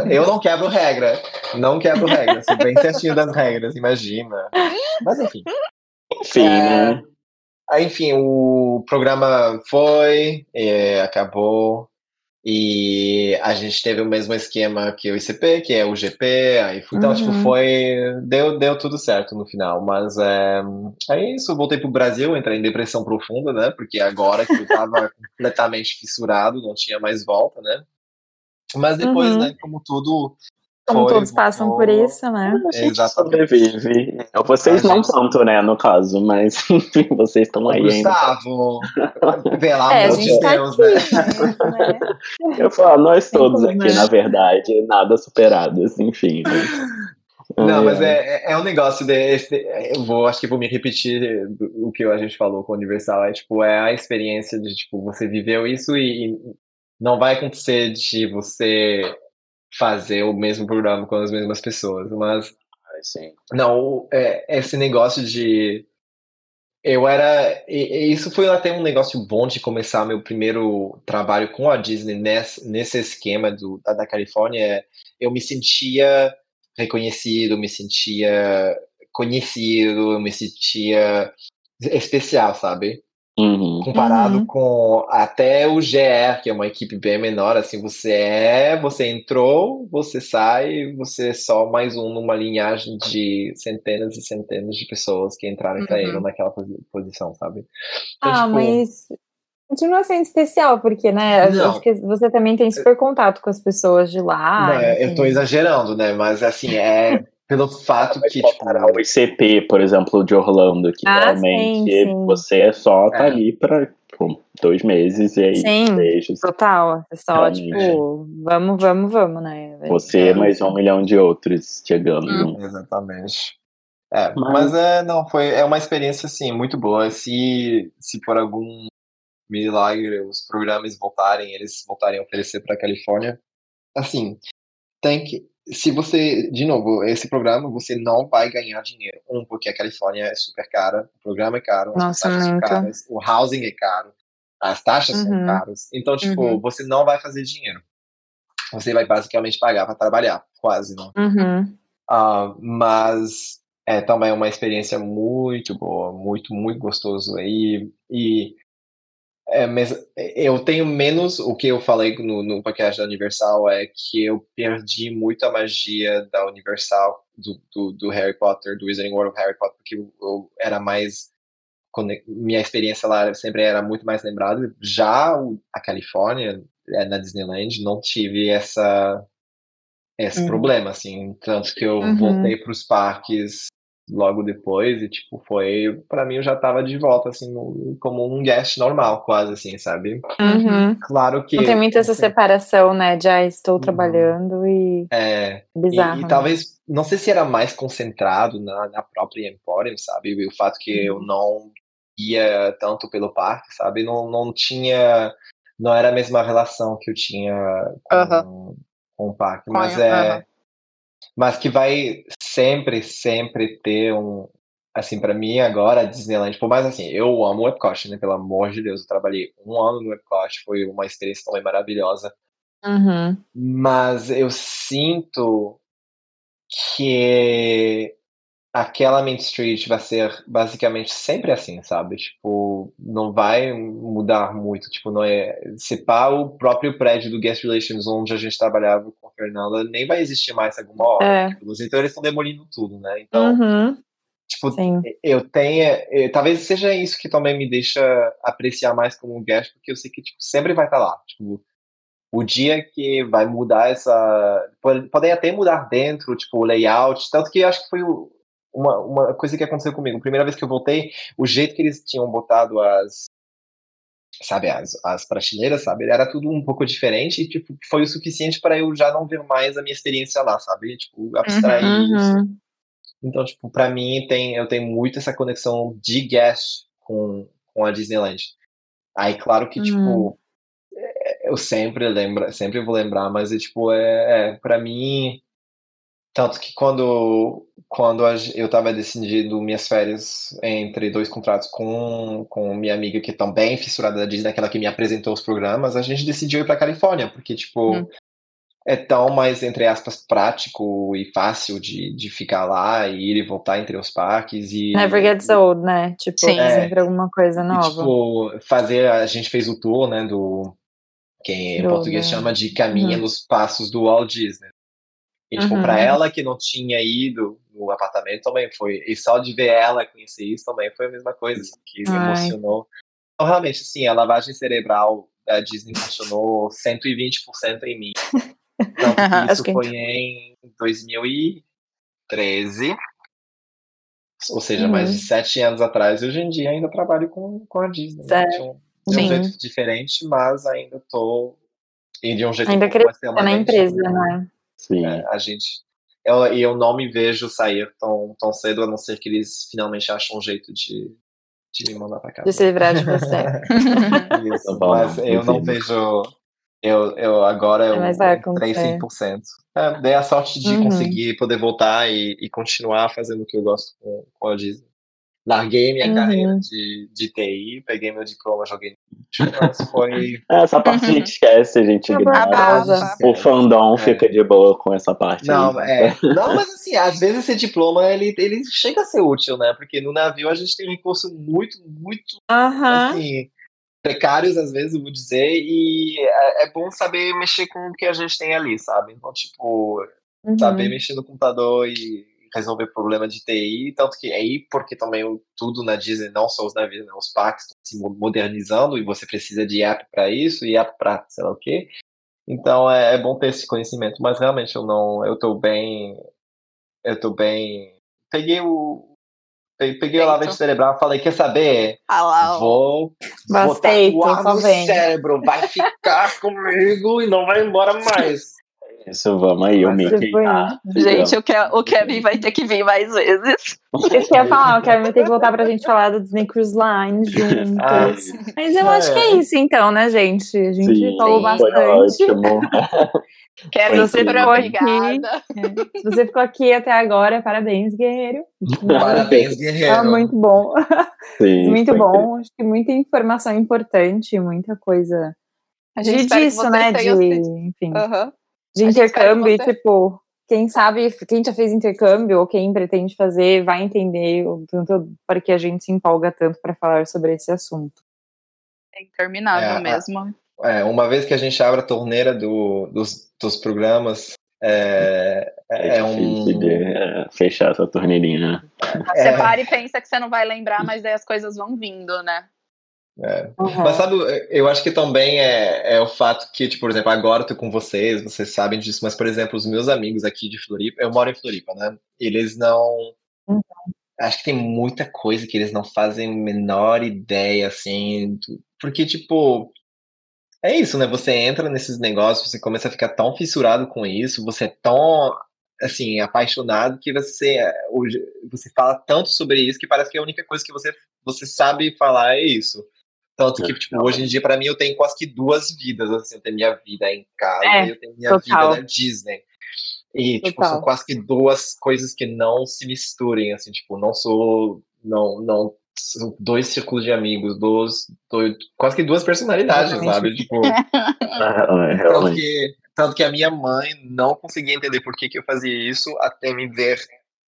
Eu não quebro regra. Não quebro regra. Sou bem certinho das regras, imagina. Mas enfim.
Enfim,
É.
né?
Aí, enfim, o programa foi, é, acabou. E a gente teve o mesmo esquema que o ICP, que é o GP. Aí, então,
Uhum.
tipo, foi. Deu, deu tudo certo no final. Mas é, é isso, voltei pro Brasil, entrei em depressão profunda, né? Porque agora que eu tava [laughs] completamente fissurado, não tinha mais volta, né? Mas depois,
Uhum.
né, como tudo.
Como
foi,
todos passam por isso, né?
A gente
Exatamente.
sobrevive. Vocês não tanto, né, no caso, mas [laughs] enfim, vocês estão aí ainda.
Gustavo, pelo
É, a
amor
gente
de
tá
Deus,
aqui,
né?
né? [laughs]
Eu falo, nós todos
como,
aqui,
né?
na verdade, nada superados, enfim. Né?
Não, mas
ai.
é, é um negócio desse. Eu vou, acho que vou me repetir o que a gente falou com o Universal. É tipo, é a experiência de tipo, você viveu isso e, e não vai acontecer de você fazer o mesmo programa com as mesmas pessoas. Mas
sim.
não, é, esse negócio de. Eu era. e- e isso foi até um negócio bom de começar meu primeiro trabalho com a Disney nesse, nesse esquema do, da, da Califórnia. é, Eu me sentia reconhecido, me sentia conhecido, me sentia especial, sabe?
Uhum.
Comparado
Uhum.
com até o GR, que é uma equipe bem menor, assim, você é, você entrou, você sai, você é só mais um numa linhagem de centenas e centenas de pessoas que entraram e
Uhum.
saíram naquela posi- posição, sabe? Então,
Ah,
tipo,
mas continua sendo especial, porque, né?
Não.
Acho que você também tem super contato com as pessoas de lá.
não, é, eu tô exagerando, né? Mas assim, é pelo fato que, tipo,
o ICP, por exemplo, de Orlando, que
Ah,
realmente
sim, sim.
você só tá
É.
ali pra tipo, dois meses e aí
Sim.
beijos.
Total. É só,
Realmente.
tipo, vamos, vamos, vamos, né?
Você
É.
mais um milhão de outros chegando.
Hum.
Exatamente. É,
Mas-
mas, é, não, foi, é uma experiência, assim, muito boa. Se, se por algum milagre os programas voltarem, eles voltarem a oferecer para a Califórnia, assim, tem que, se você, de novo, esse programa você não vai ganhar dinheiro. Um, porque a Califórnia é super cara, o programa é caro, as
Nossa,
passagens são
muito.
caras, o housing é caro, as taxas são
Uhum.
caras. Então, tipo,
Uhum.
você não vai fazer dinheiro. Você vai basicamente pagar para trabalhar, quase, né?
Uhum.
Ah, mas é também uma experiência muito boa, muito, muito gostoso. E, e é, mas eu tenho menos o que eu falei no, no podcast da Universal é que eu perdi muito a magia da Universal, do, do, do Harry Potter, do Wizarding World of Harry Potter, porque eu, eu era mais. Minha experiência lá sempre era muito mais lembrada. Já a Califórnia, é, na Disneyland, não tive essa esse
Uhum.
problema, assim. Tanto que eu
Uhum.
voltei para os parques logo depois e, tipo, foi. Pra mim, eu já tava de volta, assim, no- como um guest normal, quase, assim, sabe?
Uhum.
Claro que.
Não tem muito essa
assim,
separação, né? De ah, estou
Uhum.
trabalhando e
É, e,
bizarro.
e
né?
talvez, não sei se era mais concentrado na, na própria Emporium, sabe? E o fato que eu
Uhum.
não ia tanto pelo parque, sabe? Não, não tinha. Não era a mesma relação que eu tinha com, com o parque. Mas é. Mas que vai sempre, sempre ter um. Assim, pra mim agora, a Disneyland, por mais assim, eu amo o Epcot, né? Pelo amor de Deus, eu trabalhei um ano no Epcot, foi uma experiência também maravilhosa.
Uhum.
Mas eu sinto que aquela Main Street vai ser basicamente sempre assim, sabe? Tipo, não vai mudar muito. Tipo, não é. Se pá, o próprio prédio do Guest Relations onde a gente trabalhava com a Fernanda nem vai existir mais alguma hora.
É.
Tipo, então eles estão demolindo tudo, né? Então,
Uhum.
tipo,
Sim.
eu tenho. eh, Talvez seja isso que também me deixa apreciar mais como guest, porque eu sei que tipo, sempre vai estar lá. Tipo, o dia que vai mudar essa. pode- Podem até mudar dentro, tipo, o layout. Tanto que eu acho que foi o- uma, uma coisa que aconteceu comigo. Primeira vez que eu voltei, o jeito que eles tinham botado as. Sabe, as, as prateleiras, sabe? Era tudo um pouco diferente e, tipo, foi o suficiente para eu já não ver mais a minha experiência lá, sabe? Tipo, abstrair isso.
Uhum.
Então, tipo, pra mim tem, eu tenho muito essa conexão de guest com, com a Disneyland. Aí, claro que,
Uhum.
tipo, é, eu sempre lembro, sempre vou lembrar, mas é tipo, é, é para mim, tanto que quando, quando eu tava decidindo minhas férias entre dois contratos com, com minha amiga que também é fissurada da Disney, aquela que me apresentou os programas, a gente decidiu ir pra Califórnia, porque, tipo,
Hum.
é tão mais, entre aspas, prático e fácil de, de ficar lá e ir e voltar entre os parques e...
Never gets old, né? Tipo,
Sim.
é sempre alguma coisa
E,
nova.
tipo, fazer. A gente fez o tour, né? Do. Que em
Do-
português
do-
chama de Caminha
Uhum.
nos Passos do Walt Disney. E, tipo,
Uhum.
pra ela que não tinha ido no apartamento também foi. E só de ver ela conhecer isso também foi a mesma coisa, assim, que me emocionou. Então, realmente, assim, a lavagem cerebral da Disney funcionou 120% em mim. Que [laughs]
Aham.
isso
que-
foi em 2013. Ou seja, mais de
Uhum.
sete anos atrás. Hoje em dia ainda trabalho com, com a Disney. né? De um, de um jeito diferente, mas ainda tô. E de um jeito
Ainda crescendo na empresa, né?
Sim.
É, a gente. Eu, e eu não me vejo sair tão, tão cedo, a não ser que eles finalmente acham um jeito de, de me mandar pra casa.
De se livrar de você. [laughs]
Isso,
Tá bom,
mas eu não vejo. Eu, eu agora eu entrei
acontecer.
100%. É, dei a sorte de
Uhum.
conseguir poder voltar e, e continuar fazendo o que eu gosto com, com a Disney. Larguei minha
Uhum.
carreira de, de TI, peguei meu diploma, joguei no mas foi. [laughs]
Essa parte a gente esquece, a gente ignora. O fandom
É.
fica de boa com essa parte
Não,
aí.
é. Não, mas assim, às vezes esse diploma ele, ele chega a ser útil, né? Porque no navio a gente tem recurso muito, muito
Aham.
assim, precários, às vezes, eu vou dizer, e é, é bom saber mexer com o que a gente tem ali, sabe? Então, tipo,
Uhum.
saber mexer no computador e resolver problema de TI, tanto que aí, porque também o- tudo na Disney, não só os navios, né, os parques estão se mo- modernizando e você precisa de app para isso e app para sei lá o quê. Então é, é bom ter esse conhecimento, mas realmente eu não, eu tô bem, eu tô bem, peguei o pe- Peguei a lavagem cerebral e falei, quer saber?
Ah lá, ó.
Vou, vou
Aceito,
tatuar
só
no
vem.
cérebro, vai ficar [laughs] comigo e não vai embora mais.
Isso, vamos aí, o Mickey. tá
Gente, o, Ke o Kevin vai ter que vir mais vezes.
Isso que eu ia falar, o Kevin vai ter que voltar pra gente falar do Disney Cruise Line [laughs] juntos.
Ah,
Mas eu acho que é isso então, né, gente? A gente
Sim,
falou
Sim.
bastante. [laughs]
Kevin, super
incrível.
obrigada.
É. Se você ficou aqui até agora, parabéns, guerreiro. [laughs]
Parabéns, guerreiro.
Ah, muito bom.
Sim,
Muito
foi incrível.
bom. Acho que muita informação importante, muita coisa.
A
De,
gente que
disso, né? De, enfim,
Aham.
De intercâmbio. E, tipo, quem sabe, quem já fez intercâmbio ou quem pretende fazer, vai entender o tanto para que a gente se empolga tanto para falar sobre esse assunto.
É interminável
É,
mesmo.
É, uma vez que a gente abre a torneira do, dos, dos programas, é,
É,
é
difícil
um.
de é, fechar essa torneirinha.
Você
é.
para e pensa que você não vai lembrar, mas daí as coisas vão vindo, né?
Mas sabe, eu acho que também é, é o fato que, tipo, por exemplo, agora eu tô com vocês, vocês sabem disso, mas, por exemplo, os meus amigos aqui de Floripa, eu moro em Floripa, né? Eles não.
Uhum.
Acho que tem muita coisa que eles não fazem a menor ideia, assim. Porque, tipo. É isso, né? Você entra nesses negócios, você começa a ficar tão fissurado com isso, você é tão, assim, apaixonado que você, hoje, você fala tanto sobre isso que parece que a única coisa que você, você sabe falar é isso. Tanto que, tipo, hoje em dia, pra mim, eu tenho quase que duas vidas, assim, eu tenho minha vida em casa
É,
e eu tenho minha
total.
vida na Disney. E, tipo,
Total.
são quase que duas coisas que não se misturem, assim, tipo, não sou, não, não, são dois círculos de amigos, dois, dois quase que duas personalidades, sabe? Tipo, [laughs]
Ah, é,
tanto que, tanto que a minha mãe não conseguia entender por que, que eu fazia isso até me ver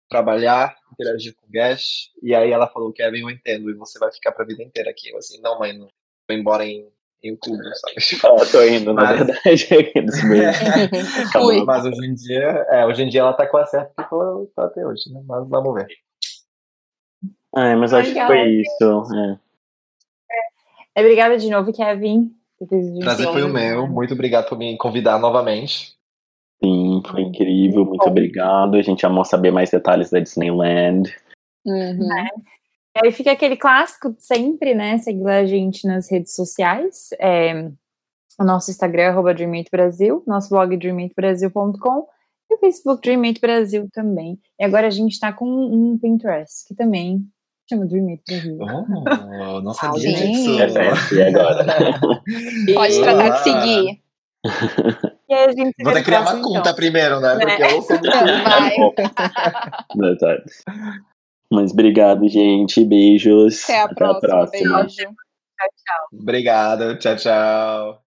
trabalhar, interagir com o guest. E aí ela falou, Kevin, eu entendo, e você vai ficar pra vida inteira aqui. Eu assim, não, mãe, não vou embora em, em outubro, sabe? [laughs]
Ah, tô indo, na
Mas-
verdade. é isso mesmo.
Fui.
Mas hoje em dia, é, hoje em dia ela tá com a certa que ficou tá até hoje, né? Mas vamos ver.
Ai, mas acho que foi isso. é.
É, Obrigada de novo, Kevin.
Prazer foi o meu. Muito obrigado por me convidar novamente.
Foi incrível. Muito
Bom.
obrigado. A gente amou saber mais detalhes da Disneyland.
Uhum.
E aí fica aquele clássico de sempre, né? Seguir a gente nas redes sociais. É, o nosso Instagram é arroba Dream8 Brasil, nosso blog dream8brasil.com e o Facebook Dream8 Brasil também. E agora a gente tá com um Pinterest, que também chama Dream8 Brasil.
Oh, não sabia
Sim.
disso.
É certo, e agora? [laughs]
Pode tratar de seguir. [laughs]
E aí a gente
Vou ter que criar uma conta
então.
primeiro, né? Porque eu sou muito... [laughs]
Vai.
Detalhes. Mas obrigado, gente. Beijos.
Até a próxima. Beijo.
Obrigado. Tchau, tchau.